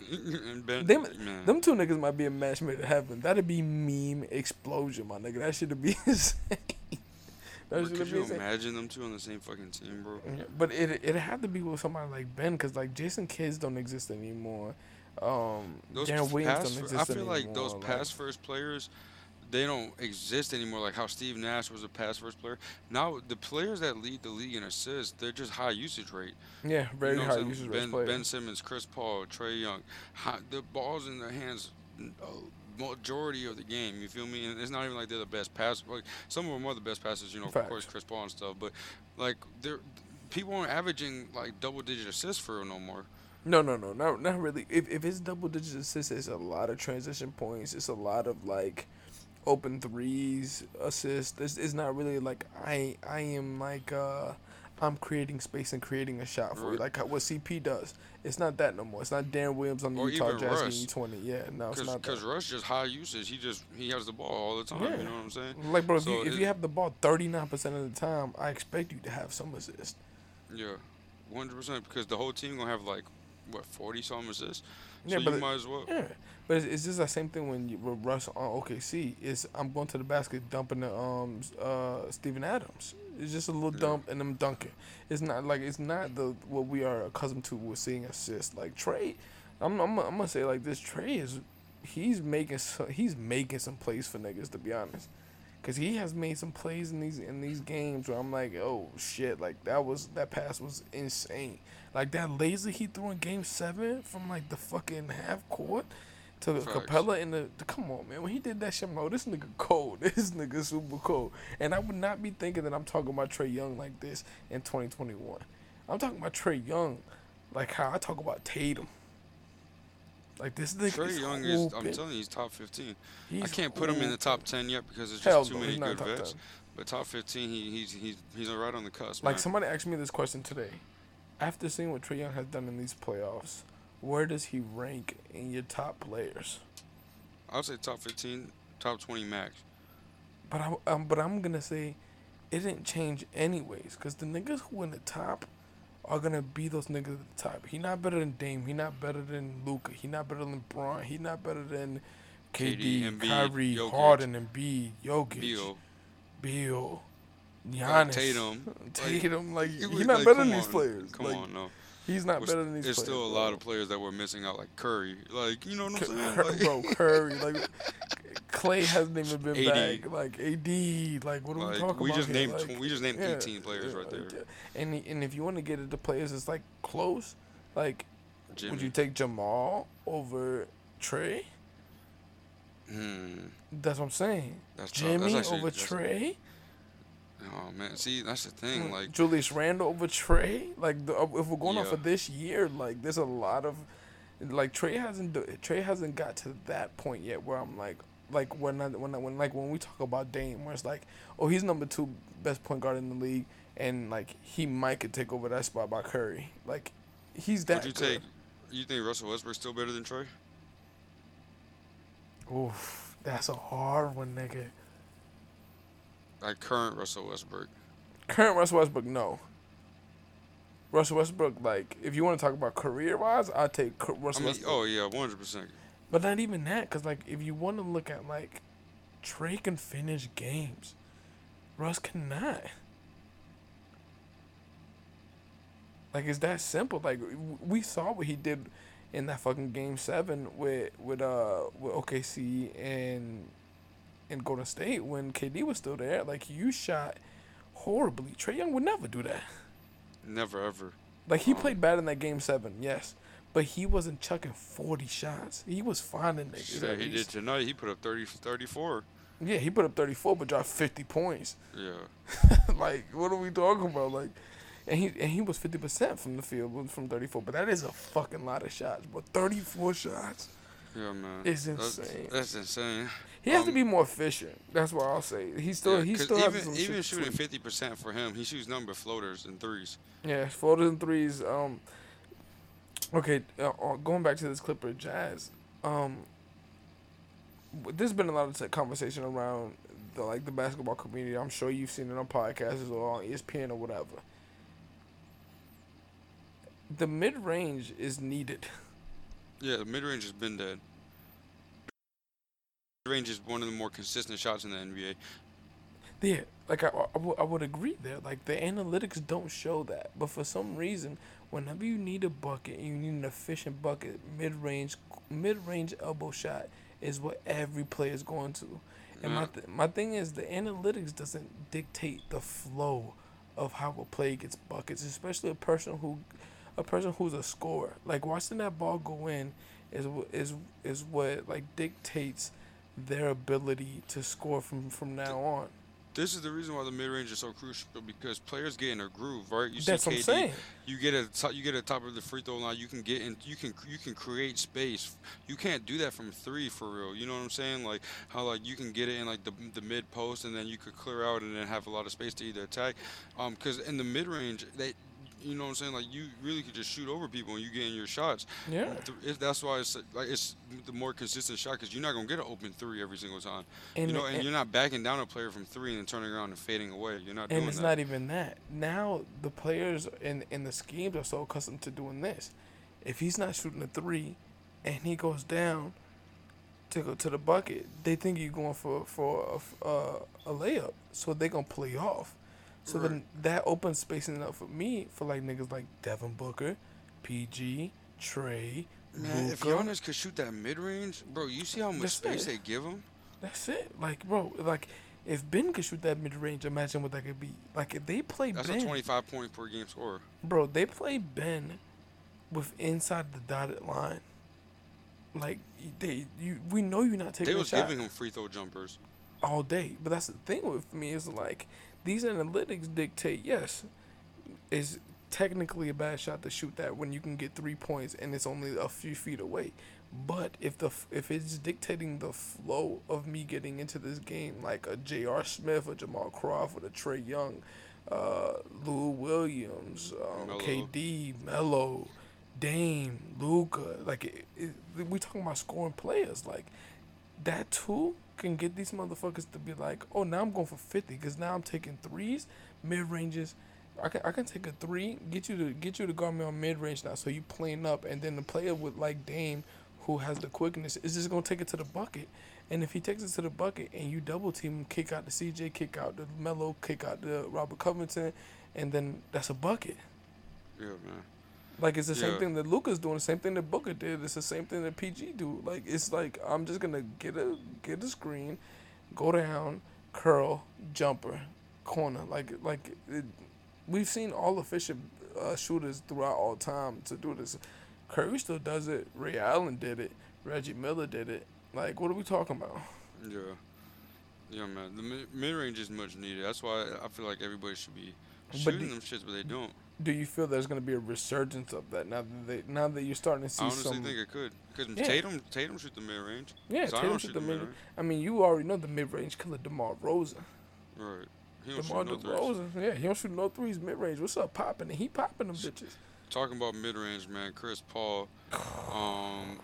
ben, Them, man. them two niggas might be a match made in heaven. That'd be meme explosion, my nigga. That should be insane. that could you insane. imagine them two on the same fucking team, bro? But it it had to be with somebody like Ben, cause like Jason Kidd don't exist anymore. Um, Those Deron Williams pass don't exist I feel anymore. like those pass first players, they don't exist anymore. Like how Steve Nash was a pass first player. Now the players that lead the league in assists, they're just high usage rate. yeah, You very know high usage rate ben, player. ben Simmons, Chris Paul, Trae Young, high, the balls in their hands. A majority of the game, you feel me? And it's not even like they're the best pass. Like some of them are the best passers, you know, of course, Chris Paul and stuff. But like they're people aren't averaging like double digit assists for no more. No, no, no, not not really. If if it's double digit assists, it's a lot of transition points. It's a lot of like open threes, assists. It's, it's not really like I I am like uh I'm creating space and creating a shot for you, like how, what CP does. It's not that no more. It's not Deron Williams on the Or Utah Jazz Russ. getting twenty. Yeah, no, it's not cause that. Russ just high usage. He just he has the ball all the time. Yeah. You know what I'm saying? Like, bro, if you if you have the ball thirty nine percent of the time, I expect you to have some assist. Yeah, 100 percent. Because the whole team gonna have like what 40 some assists. Yeah, so but you might as well. Yeah, but it's, it's just the same thing when you with Russ on OKC. It's I'm going to the basket, dumping the um uh Steven Adams. It's just a little Yeah. dump and I'm dunking. It's not like it's not the what we are accustomed to with seeing assists. Like Trae, I'm I'm, I'm gonna say like this. Trae is he's making so, he's making some plays for niggas to be honest. Cause he has made some plays in these in these games where I'm like, oh shit, like that was that pass was insane. Like that laser he threw in Game Seven from like the fucking half court to Facts. Capela in the, Come on, man, when he did that shit, I'm like, oh, this nigga cold. This nigga super cold. And I would not be thinking that I'm talking about Trae Young like this in 2021. I'm talking about Trae Young, like how I talk about Tatum. Like this nigga Trae is Young is. I'm telling you, he's top 15. I can't put him in the top 10 yet because there's Hell just too no, many good top vets. 10. But top 15, he, he's he's he's right on the cusp. Like man. somebody asked me this question today. After seeing what Trae Young has done in these playoffs, where does he rank in your top players? I would say top 15, top 20 max. But I, um, but I'm gonna say, it didn't change anyways, cause the niggas who in the top are gonna be those niggas at the top. He not better than Dame. He not better than Luka. He not better than Bron. He not better than KD, KD, Embiid, Kyrie, Jokic, Harden, and B, Jokic, Beal, Beal, like Giannis, Tatum. Like, Tatum. Like, you he's would- not like, better than these players. Come like, on, no. He's not better than these There's players. still a bro. lot of players that we're missing out, like Curry. Like, you know what I'm saying? Cur- Like, bro, Curry, like Clay hasn't even been AD. back. Like AD, like what are we like, talking we about? just here? named Like, we just named yeah, 18 players yeah, right there. And and if you want to get into players, it's like close. Like, Jimmy. would you take Jamal over Trae? Hmm. That's what I'm saying. That's. Jimmy That's actually- over Trae. Oh man, see that's the thing. Mm, Like, Julius Randle over Trae. Like the, uh, if we're going off Yeah. of this year, like there's a lot of like Trae hasn't Trae hasn't got to that point yet where I'm like like when I, when I, when like when we talk about Dame, where it's like oh he's number two best point guard in the league, and like he might could take over that spot by Curry. Like he's that would you good. take? You think Russell Westbrook's still better than Trae? Oof, that's a hard one, nigga. Like current Russell Westbrook. Current Russell Westbrook, no. Russell Westbrook, like, if you want to talk about career wise, I take Cu- I Russell mean, Westbrook. oh yeah, one hundred percent. But not even that, because, like, if you want to look at, like, Trae can finish games, Russ cannot. Like, it's that simple. Like, we saw what he did in that fucking game seven with with uh with OKC and and Golden State when KD was still there. Like, you shot horribly. Trae Young would never do that. Never ever. Like he um, played bad in that game seven, yes, but he wasn't chucking forty shots. He was finding niggas. At he did tonight. He put up 30, 34. Yeah, he put up thirty four, but dropped fifty points. Yeah. like, what are we talking about? Like, and he and he was fifty percent from the field from thirty four, but that is a fucking lot of shots. But thirty four shots, Yeah, man. It's That's- insane. That's, insane. He has to Um, be more efficient. That's what I'll say. He still Yeah, he still has even some even shooting fifty percent for him, he shoots number floaters and threes. Yeah, floaters and threes. Um, okay, uh, uh, going back to this Clipper Jazz. Um, there's been a lot of conversation around the like the basketball community. I'm sure you've seen it on podcasts or on ESPN or whatever. The mid range is needed. Yeah, the mid range has been dead. Mid range is one of the more consistent shots in the NBA. Yeah, like I, I, would- agree there. Like the analytics don't show that, but for some reason, whenever you need a bucket, you need an efficient bucket. Mid range, mid range elbow shot is what every player is going to. And my th- my thing is the analytics doesn't dictate the flow of how a player gets buckets, especially a person who, a person who's a scorer. Like watching that ball go in is is is what like dictates their ability to score from from now on. This is the reason why the mid range is so crucial because players get in a groove, right? You That's see what I'm saying. you get at top, you get a top of the free throw line. You can get in, you can you can create space. You can't do that from three for real. You know what I'm saying? Like how like you can get it in like the the mid post and then you could clear out and then have a lot of space to either attack. Um, because in the mid range they. You know what I'm saying? Like you really could just shoot over people and you get in your shots. Yeah. It- That's why it's like it's the more consistent shot because you're not gonna get an open three every single time. And you know, the- and you're not backing down a player from three and then turning around and fading away. You're not And it's that. not even that. Now the players in in the schemes are so accustomed to doing this. If he's not shooting a three, and he goes down to go to the bucket, they think you're going for for a, uh, a layup. So they're gonna play off. So then Right. that opens spacing up for me for like niggas like Devin Booker, PG, Trae, Man, if Luka. Giannis could shoot that mid range, bro, you see how much That's space it. they give him? That's it. Like bro, like if Ben could shoot that mid range, imagine what that could be. Like if they play That's Ben. a 25 point per game score. Bro, they play Ben with inside the dotted line. Like they, you, we know you're not They taking a was giving him free throw jumpers. all day. But that's the thing with me is like these analytics dictate. Yes, is technically a bad shot to shoot that when you can get three points and it's only a few feet away. But if the if it's dictating the flow of me getting into this game, like a J.R. Smith, a Jamal Crawford, a Trae Young, uh, Lou Williams, um, Melo. KD, Melo, Dame, Luka, like it, it, we talking about scoring players, like that too can get these motherfuckers to be like, oh, now I'm going for 50 because now I'm taking threes, mid ranges. I can, I can take a three, get you to get you to guard me on mid range now, so you playing up, and then the player with like Dame, who has the quickness, is just gonna take it to the bucket, and if he takes it to the bucket and you double team him, kick out the CJ, kick out the Mello, kick out the Robert Covington, and then that's a bucket. Yeah, man. Like it's the same thing that Luka's doing, the same thing that Booker did. It's the same thing that PG do. Like it's like I'm just gonna get a get a screen, go down, curl, jumper, corner. Like like it, we've seen all efficient uh, shooters throughout all time to do this. Curry still does it. Ray Allen did it. Reggie Miller did it. Like what are we talking about? Yeah. Yeah, man. The mid range is much needed. That's why I feel like everybody should be shooting do- them shits, but they don't. Do you feel there's gonna be a resurgence of that now that they now that you're starting to see I honestly some? think it could. Because Yeah. Tatum, Tatum shoot the mid range. yeah, Tatum shoot shoot the mid. mid-range. I mean, you already know the mid range killer DeMar DeRozan. Right. He don't DeMar shoot no threes. DeRozan, yeah, he don't shoot no threes mid range. What's up, popping? He popping them bitches. Talking about mid range, man. Chris Paul, um,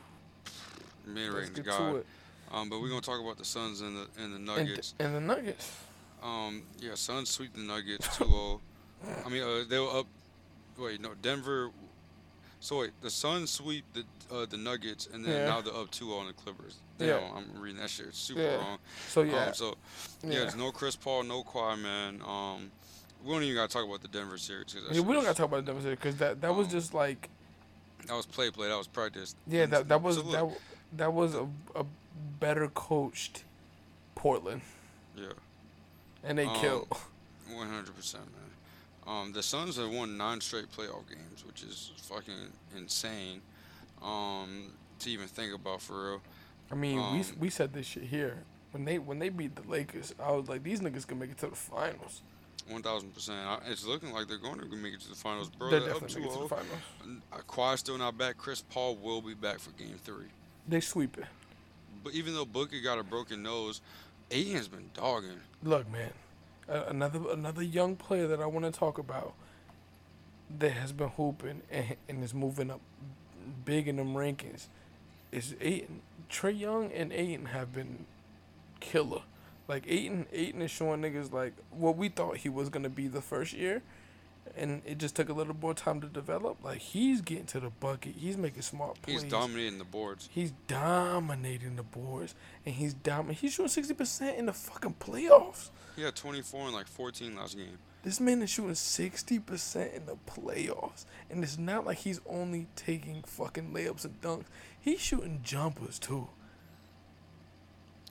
mid range guy. to. Um, but we're gonna talk about the Suns and the and the And, Nuggets. and the Nuggets. Um, yeah, Suns sweep the Nuggets 2-0. I mean, uh, they were up. Wait, no, Denver. So wait, the Suns sweep the uh, the Nuggets, and then Yeah. now they're up 2-0 on the Clippers. Damn, Yeah. I'm reading that shit It's super Yeah. wrong. So yeah, Um, so yeah, yeah. there's no Chris Paul, no Kawhi, man. Um, we don't even gotta talk about the Denver series. Yeah, we don't gotta talk about the Denver series because that that was Um, just like That was play, play. That was practice. yeah that that was so that that was a, a better coached Portland Yeah. and they Um, killed. One hundred percent, man. Um, the Suns have won nine straight playoff games, which is fucking insane. Um, to even think about for real. I mean, we um, we said this shit here when they when they beat the Lakers. I was like, these niggas can make it to the finals. One thousand percent. It's looking like they're going to make it to the finals, bro. They're They're up definitely making it to the finals. N- uh, Kawhi's still not back. Chris Paul will be back for Game Three. They sweep it. But even though Booker got a broken nose, Ayton's been dogging. Look, man, another another young player that I want to talk about that has been hooping and, and is moving up big in them rankings is Ayton. Trae Young and Ayton have been killer. Like Ayton, Ayton is showing niggas like what we thought he was gonna be the first year, and it just took a little more time to develop. Like he's getting to the bucket. He's making smart plays. He's dominating the boards. He's dominating the boards, and he's dominating. He's shooting sixty percent in the fucking playoffs. He had 24 and like 14 last game. This man is shooting sixty percent in the playoffs, and it's not like he's only taking fucking layups and dunks. He's shooting jumpers too.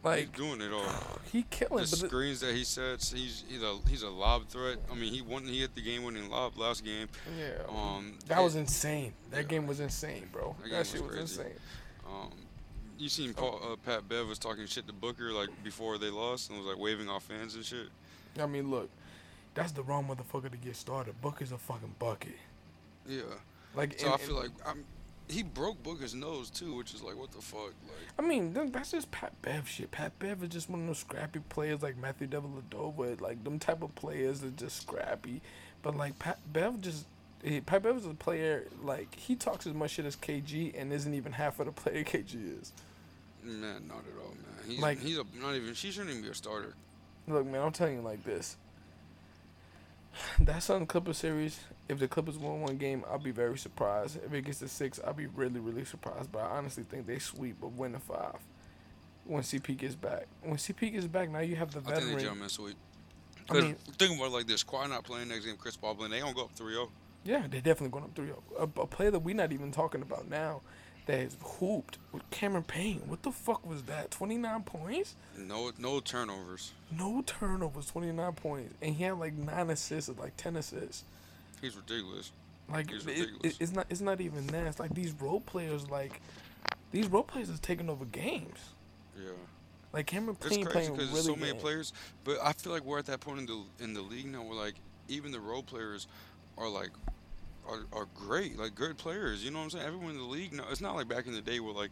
Like he's doing it all. he killing, The screens that he sets, he's he's a he's a lob threat. I mean, he won. He hit the game-winning lob last game. yeah, Um, that it- was insane. That yeah. game was insane, bro. That That, shit was was insane. Um, you seen Paul, uh, Pat Bev was talking shit to Booker like before they lost and was like waving off fans and shit. I mean, look, that's the wrong motherfucker to get started. Booker's a fucking bucket. Yeah. Like, So and- I feel like I'm, he broke Booker's nose too, which is like what the fuck, like. I mean, that's just Pat Bev shit. Pat Bev is just one of those scrappy players like Matthew Dellavedova, like them type of players that just scrappy. But like Pat Bev just, he, Pat Bev is a player like he talks as much shit as KG and isn't even half of the player KG is. Man, not at all, man. He's Like- he's a, not even. She shouldn't even be a starter. Look, man, I'm telling you like this. That Sun Clippers series, if the Clippers win one game, I'll be very surprised. If it gets to six, I'll be really, really surprised. But I honestly think they sweep but win a five when CP gets back. When CP gets back, now you have the veteran. I think they veteran. gentlemen sweep. I mean- think about it like this: Kawhi not playing next game, Chris Paul playing. They gonna go up oh. 3-0. Yeah, they're definitely going up 3 a, a player that we're not even talking about now that has hooped with Cameron Payne. What the fuck was that? 29 points? No no turnovers. No turnovers, 29 points. And he had like 9 assists or like 10 assists. He's ridiculous. Like, He's it, it, it's, not, it's not even that. It's like these role players, like, these role players is taking over games. Yeah. Like Cameron Payne crazy playing because really there's so many game. players, but I feel like we're at that point in the in the league now where like even the role players are like are, are great, like good players. You know what I'm saying? Everyone in the league now. It's not like back in the day where like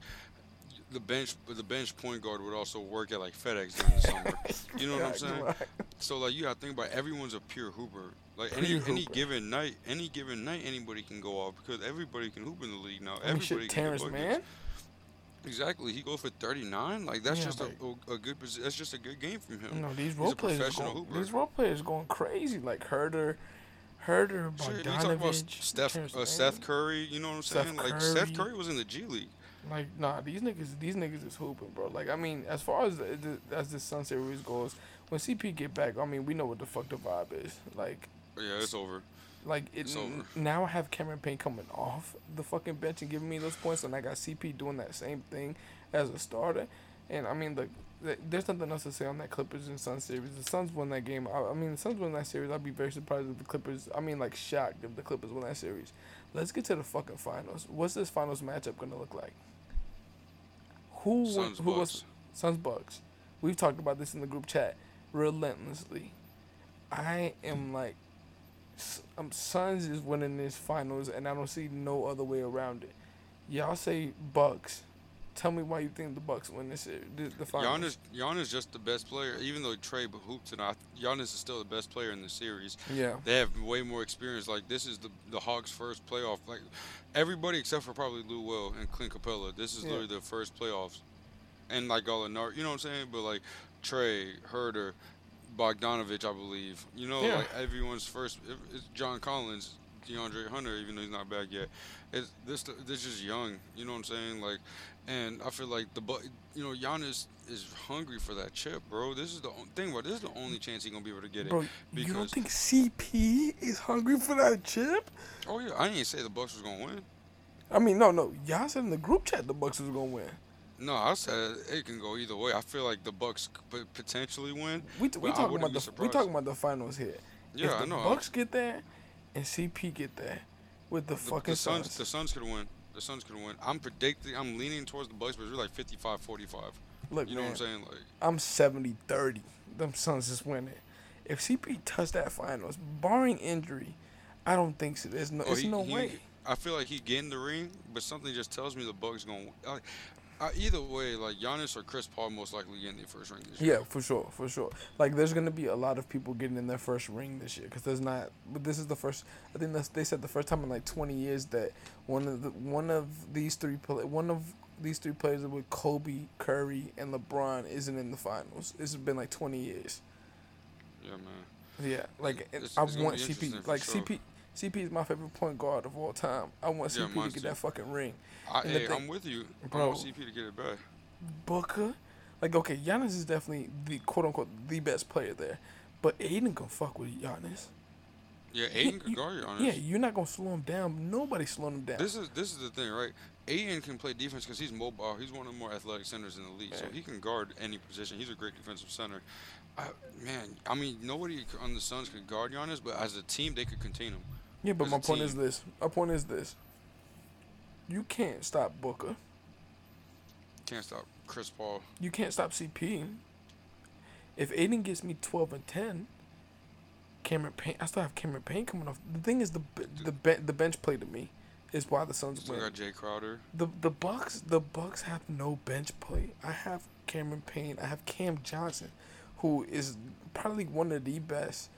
the bench the bench point guard would also work at like FedEx during the summer. You know what I'm saying? So like you gotta think about it, everyone's a pure hooper. Like any any given night, any given night, anybody can go off because everybody can hoop in the league now. I mean, Everybody shit, can Terrence. Mann. Exactly. He goes for 39. Like that's Yeah, just a, a, good. That's just a good game from him. No, these He's role players, professional going, these role players going crazy. Like Huerter, Huerter, Shit, you talk about Steph, uh, Seth Curry. You know what I'm Steph saying? Like Seth Curry. Curry was in the G League. Like, nah, these niggas, these niggas is hooping, bro. Like, I mean, as far as the, the, as the Sun series goes, when CP get back, I mean, we know what the fuck the vibe is. Like, Yeah, it's over. like it's It's over. now I have Cameron Payne coming off the fucking bench and giving me those points, and I got CP doing that same thing as a starter. And I mean, look, th- there's nothing else to say on that Clippers and Suns series. The Suns won that game. I, I mean, the Suns won that series. I'd be very surprised if the Clippers. I mean, like shocked if the Clippers won that series. Let's get to the fucking finals. What's this finals matchup gonna look like? Who Suns who Bucks. was Suns Bucks? We've talked about this in the group chat relentlessly. I am like, um, Suns is winning this finals, and I don't see no other way around it. Y'all say Bucks. Tell me why you think the Bucks win this series, the, the finals. Giannis, Giannis just the best player. Even though Trae hooped tonight, Giannis is still the best player in the series. Yeah. They have way more experience. Like this is the the Hawks' first playoff. Like everybody except for probably Lou Will and Clint Capela. This is Yeah. literally their first playoffs. And like all Gallinari, you know what I'm saying? But like Trae, Huerter, Bogdanovich, I believe. You know, Yeah. like everyone's first. It's John Collins, DeAndre Hunter, even though he's not back yet. It's this. This is young. You know what I'm saying? Like, and I feel like the but you know Giannis is hungry for that chip, bro. This is the on- thing, bro. This is the only chance he's gonna be able to get it. Bro, you don't think CP is hungry for that chip? Oh yeah, I didn't say the Bucks was gonna win. I mean, no, no. Y'all said in the group chat the Bucks was gonna win. No, I said it can go either way. I feel like the Bucks could potentially win. We, but we talking about the we talking about the finals here. Yeah, if the I know. Bucks get there, and CP get there, with the, the, fucking the Suns, Suns. the Suns could win. The Suns could win. I'm predicting. I'm leaning towards the Bucks, but it's really like 55-45. Look, You know man, what I'm saying? Like, I'm 70-30. Them Suns is winning. If CP touch that finals, barring injury, I don't think so. There's no, oh, there's he- no he- way. I feel like he get in the ring, but something just tells me the Bucks going. Uh, uh, either way, like Giannis or Chris Paul most likely getting their first ring this year. Yeah, for sure, for sure. Like, there's gonna be a lot of people getting in their first ring this year because there's not. But this is the first. I think that's they said the first time in like 20 years that one of the one of these three one of these three players with Kobe, Curry, and LeBron isn't in the finals. It's been like 20 years. Yeah, man. Yeah, like and It's- I it's want CP. Like sure. CP. CP is my favorite point guard of all time. I want Yeah, CP to get too. that fucking ring. I, And hey, thing- I'm with you. I Bro. want CP to get it back. Booker, like okay, Giannis is definitely the quote unquote the best player there, but Ayton can fuck with Giannis. Yeah, Ayton you- guard on Yeah, you're not gonna slow him down. Nobody's slowing him down. This is this is the thing, right? Ayton can play defense because he's mobile. He's one of the more athletic centers in the league, so he can guard any position. He's a great defensive center. I, man, I mean, nobody on the Suns could guard Giannis, but as a team, they could contain him. Yeah, but my point is this. My point is this. You can't stop Booker. Can't stop Chris Paul. You can't stop CP. If Ayton gets me 12 and 10, Cameron Payne, I still have Cameron Payne coming off. The thing is, the the be- the bench play to me is why the Suns Still win. got Jae Crowder. The the Bucks the Bucks have no bench play. I have Cameron Payne. I have Cam Johnson, who is probably one of the best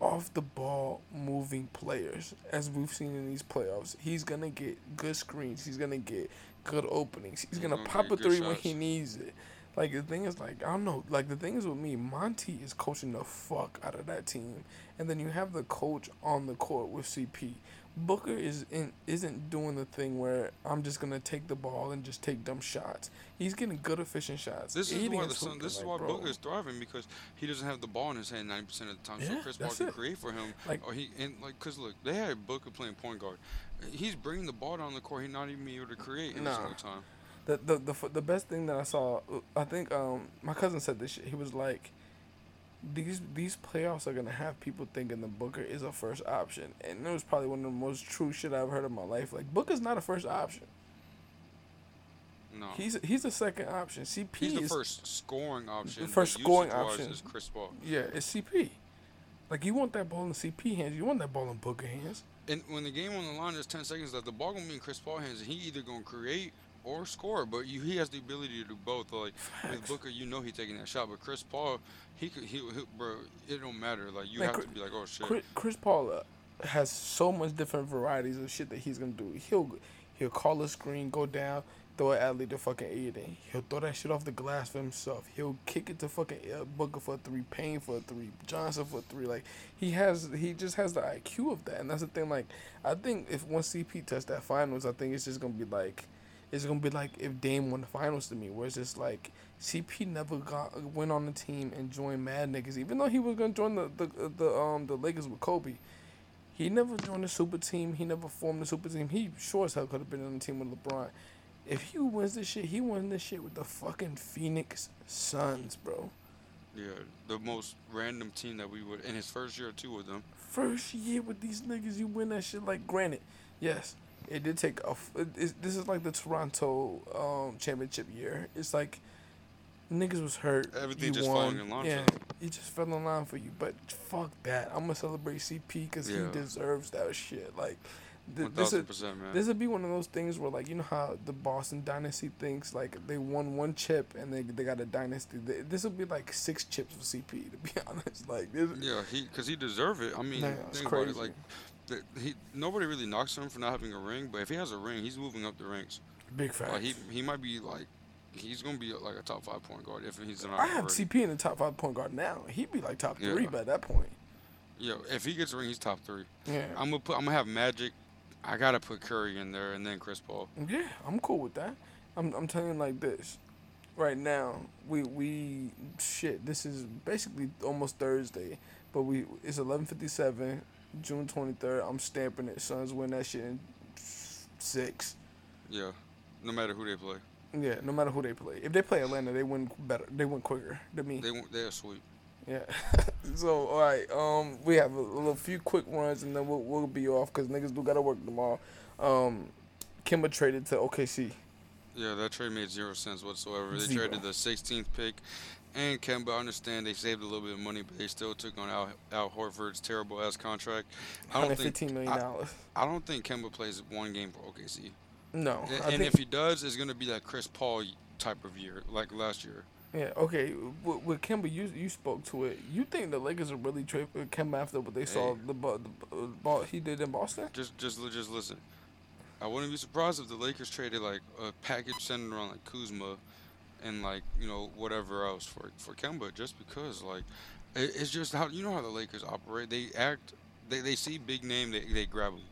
off the ball moving players as we've seen in these playoffs. He's gonna get good screens. He's gonna get good openings. He's gonna gonna pop a three when he needs it. Like the thing is, like I don't know. Like the thing is with me, Monty is coaching the fuck out of that team, and then you have the coach on the court with CP. Booker is in, isn't doing the thing where I'm just gonna take the ball and just take dumb shots. He's getting good efficient shots. This is why the is Sun, This is like, why bro. Booker is thriving because he doesn't have the ball in his hand ninety percent of the time. Yeah, so Chris Paul can it. create for him. Like- or he and like, cause look, they had Booker playing point guard. He's bringing the ball down the court. He's not even able to create every Nah. single time. The, the the the best thing that I saw, I think um my cousin said this shit. He was like, these these playoffs are gonna have people thinking the Booker is a first option, and it was probably one of the most true shit I've heard in my life. Like Booker's not a first option. No. He's he's a second option. CP He's the is first scoring option. but first scoring option. is Chris Paul. yeah, it's CP. Like you want that ball in CP hands, you want that ball in Booker hands. And when the game on the line, there's ten seconds left. The ball gonna be in Chris Paul hands, and he either gonna create or score. But you, he has the ability to do both. Like with Booker, you know he's taking that shot. But Chris Paul, he could, he, he bro, it don't matter. Like you Man, have Chris- to be like, oh shit. Chris, Chris Paul uh, has so much different varieties of shit that he's gonna do. He'll he'll call a screen, go down, throw an alley to fucking Ayton. He'll throw that shit off the glass for himself. He'll kick it to fucking uh, Booker for a three, Payne for a three, Johnson for a three. Like he has, he just has the IQ of that, and that's the thing. Like I think if once CP touch that finals, I think it's just gonna be like. It's gonna be like if Dame won the finals to me, where it's just like CP never got went on the team and joined Mad Niggas, even though he was gonna join the the, the um the Lakers with Kobe. He never joined the super team. He never formed the super team. He sure as hell could have been on the team with LeBron. If he wins this shit, he wins this shit with the fucking Phoenix Suns, bro. Yeah, the most random team that we would in his first year or two with them. First year with these niggas, you win that shit. Like, granted, yes, it did take a. It, this is like the Toronto um, championship year. It's like niggas was hurt. Everything you just won. falling in line Yeah, it just fell in line for you. But fuck that. I'm gonna celebrate CP because Yeah. he deserves that shit. Like, th- this is man. this would be one of those things where, like, you know how the Boston dynasty thinks, like, they won one chip and they, they got a dynasty. Th- This would be like six chips for CP, to be honest. Like, this, Yeah, he because he deserve it. I mean, Nah, it's think about crazy. it. Like, the, he nobody really knocks him for not having a ring, but if he has a ring, he's moving up the ranks. big fact. Like he he might be like he's gonna be like a top five point guard if he's not I have already. CP in the top five point guard now. He'd be like top three Yeah. by that point. Yeah, if he gets a ring, he's top three. Yeah. I'm gonna put. I'm gonna have Magic. I gotta put Curry in there, and then Chris Paul. Yeah, I'm cool with that. I'm I'm telling you like this. Right now, we we shit. This is basically almost Thursday, but we it's 11:57, June 23rd. I'm stamping it. Suns win that shit in six. Yeah, no matter who they play, Yeah, no matter who they play. If they play Atlanta, they win better. They win quicker than me. They they're sweep. Yeah. so all right, um, we have a, little few quick runs and then we'll we'll be off because niggas do gotta work tomorrow. Um, Kemba traded to OKC. Yeah, that trade made zero sense whatsoever. They Zero. traded the 16th pick, and Kemba. I understand they saved a little bit of money, but they still took on Al, Al Horford's terrible ass contract. I don't think. $115 million. dollars. I don't think Kemba plays one game for OKC. no, And, and if he does, it's gonna be that Chris Paul type of year, like last year. yeah, okay. With, with Kemba, you you spoke to it. You think the Lakers are really trade for Kemba after what they saw Hey. the, bu- the uh, ball he did in Boston? Just, just, just listen. I wouldn't be surprised if the Lakers traded like a package centered around like Kuzma, and like you know whatever else for for Kemba, just because like it, it's just how you know how the Lakers operate. They act, they, they see big name, they they grab them.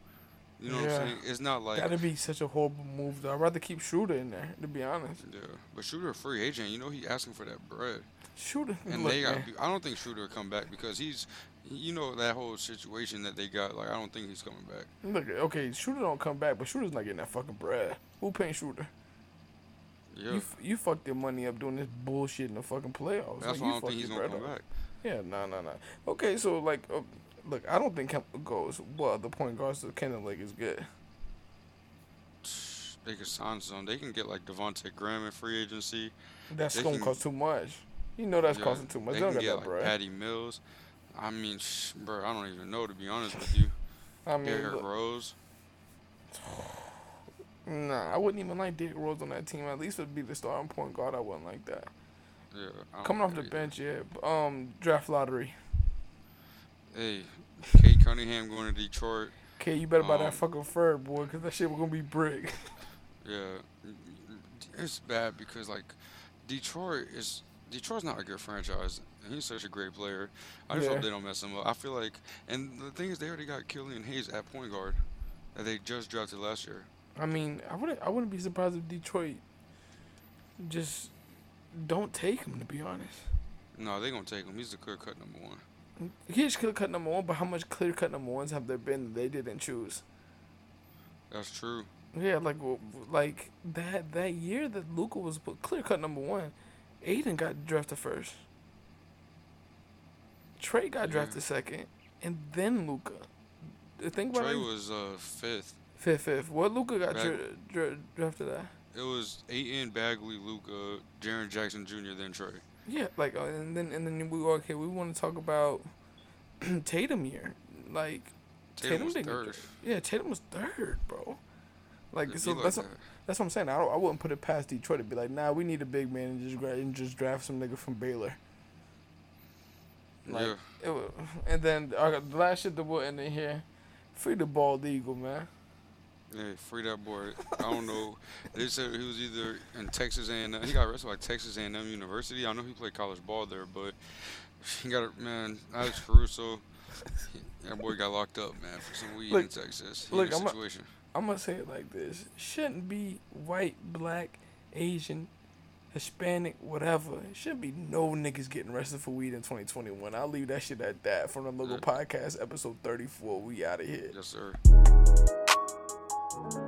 You know what I'm saying? It's not like That'd be such a horrible move. Though I'd rather keep Schröder in there. To be honest, yeah, but Schröder a free agent. You know he asking for that bread, Schröder. and look, they got. I don't think Schröder will come back because he's, you know that whole situation that they got. Like I don't think he's coming back. Look, okay, Schröder don't come back, but Schröder's not getting that fucking bread. Who paying Shooter? Yeah, You f- you fucked your money up doing this bullshit in the fucking playoffs. that's Like, why you I don't think he's gonna come up. back. Yeah, no, no, no. Okay, so like, uh, look, I don't think Kemba goes. Well, the point guards to Kenyon Lake is good. They can sign some. They can get like Devonte Graham in free agency. That's They gonna can- cost too much. You know that's Yeah, costing too much. They They don't can get that like bread. Patty Mills. I mean, sh- bro, I don't even know to be honest with you. I mean, Derrick Rose. nah, I wouldn't even like Derrick Rose on that team. At least it'd be the starting point guard. I wouldn't like that. Yeah. Coming off the either. bench, yeah. Um, draft lottery. Hey, Cade Cunningham going to Detroit. Okay, you better buy Um, that fucking fur, boy, cause that shit was gonna be brick. Yeah, it's bad because like Detroit is Detroit's not a good franchise, he's such a great player. I just Yeah. hope they don't mess him up. I feel like, and the thing is, they already got Killian Hayes at point guard that they just drafted last year. I mean, I wouldn't. I wouldn't be surprised if Detroit just don't take him. To be honest, No, they gonna take him. He's the clear cut number one. He's clear cut number one. But how much clear cut number ones have there been that they didn't choose? That's true. Yeah, like like that that year that Luka was clear cut number one, Ayton got drafted first. Trae got Yeah. drafted second, and then Luka. Think about Trae it. was uh, fifth. Fifth, fifth. What Luka got dra- dra- drafted at? It was Ayton, Bagley, Luka, Jaren Jackson Jr., then Trae. Yeah, like uh, and then and then we okay. We want to talk about Tatum here. Like Tatum was didn't- third. Yeah, Tatum was third, bro. Like so be that's like what, that's what I'm saying. I don't, I wouldn't put it past Detroit to be like, nah, we need a big man and just gra- and just draft some nigga from Baylor. Like, yeah. it and then uh, the last shit that we'll end in here, free the bald eagle, man. Hey, free that boy. I don't know. They said he was either in Texas A&M. He got arrested by Texas A&M University. I know he played college ball there, but he got a man. Alex Caruso. That boy got locked up, man, for some weed in Texas. He look, I'm a- situation. I'm gonna say it like this: shouldn't be white, black, Asian, Hispanic, whatever. It shouldn't be no niggas getting arrested for weed in 2021. I'll leave that shit at that. From the local Yeah. podcast, episode 34. We out of here. yes, sir thank you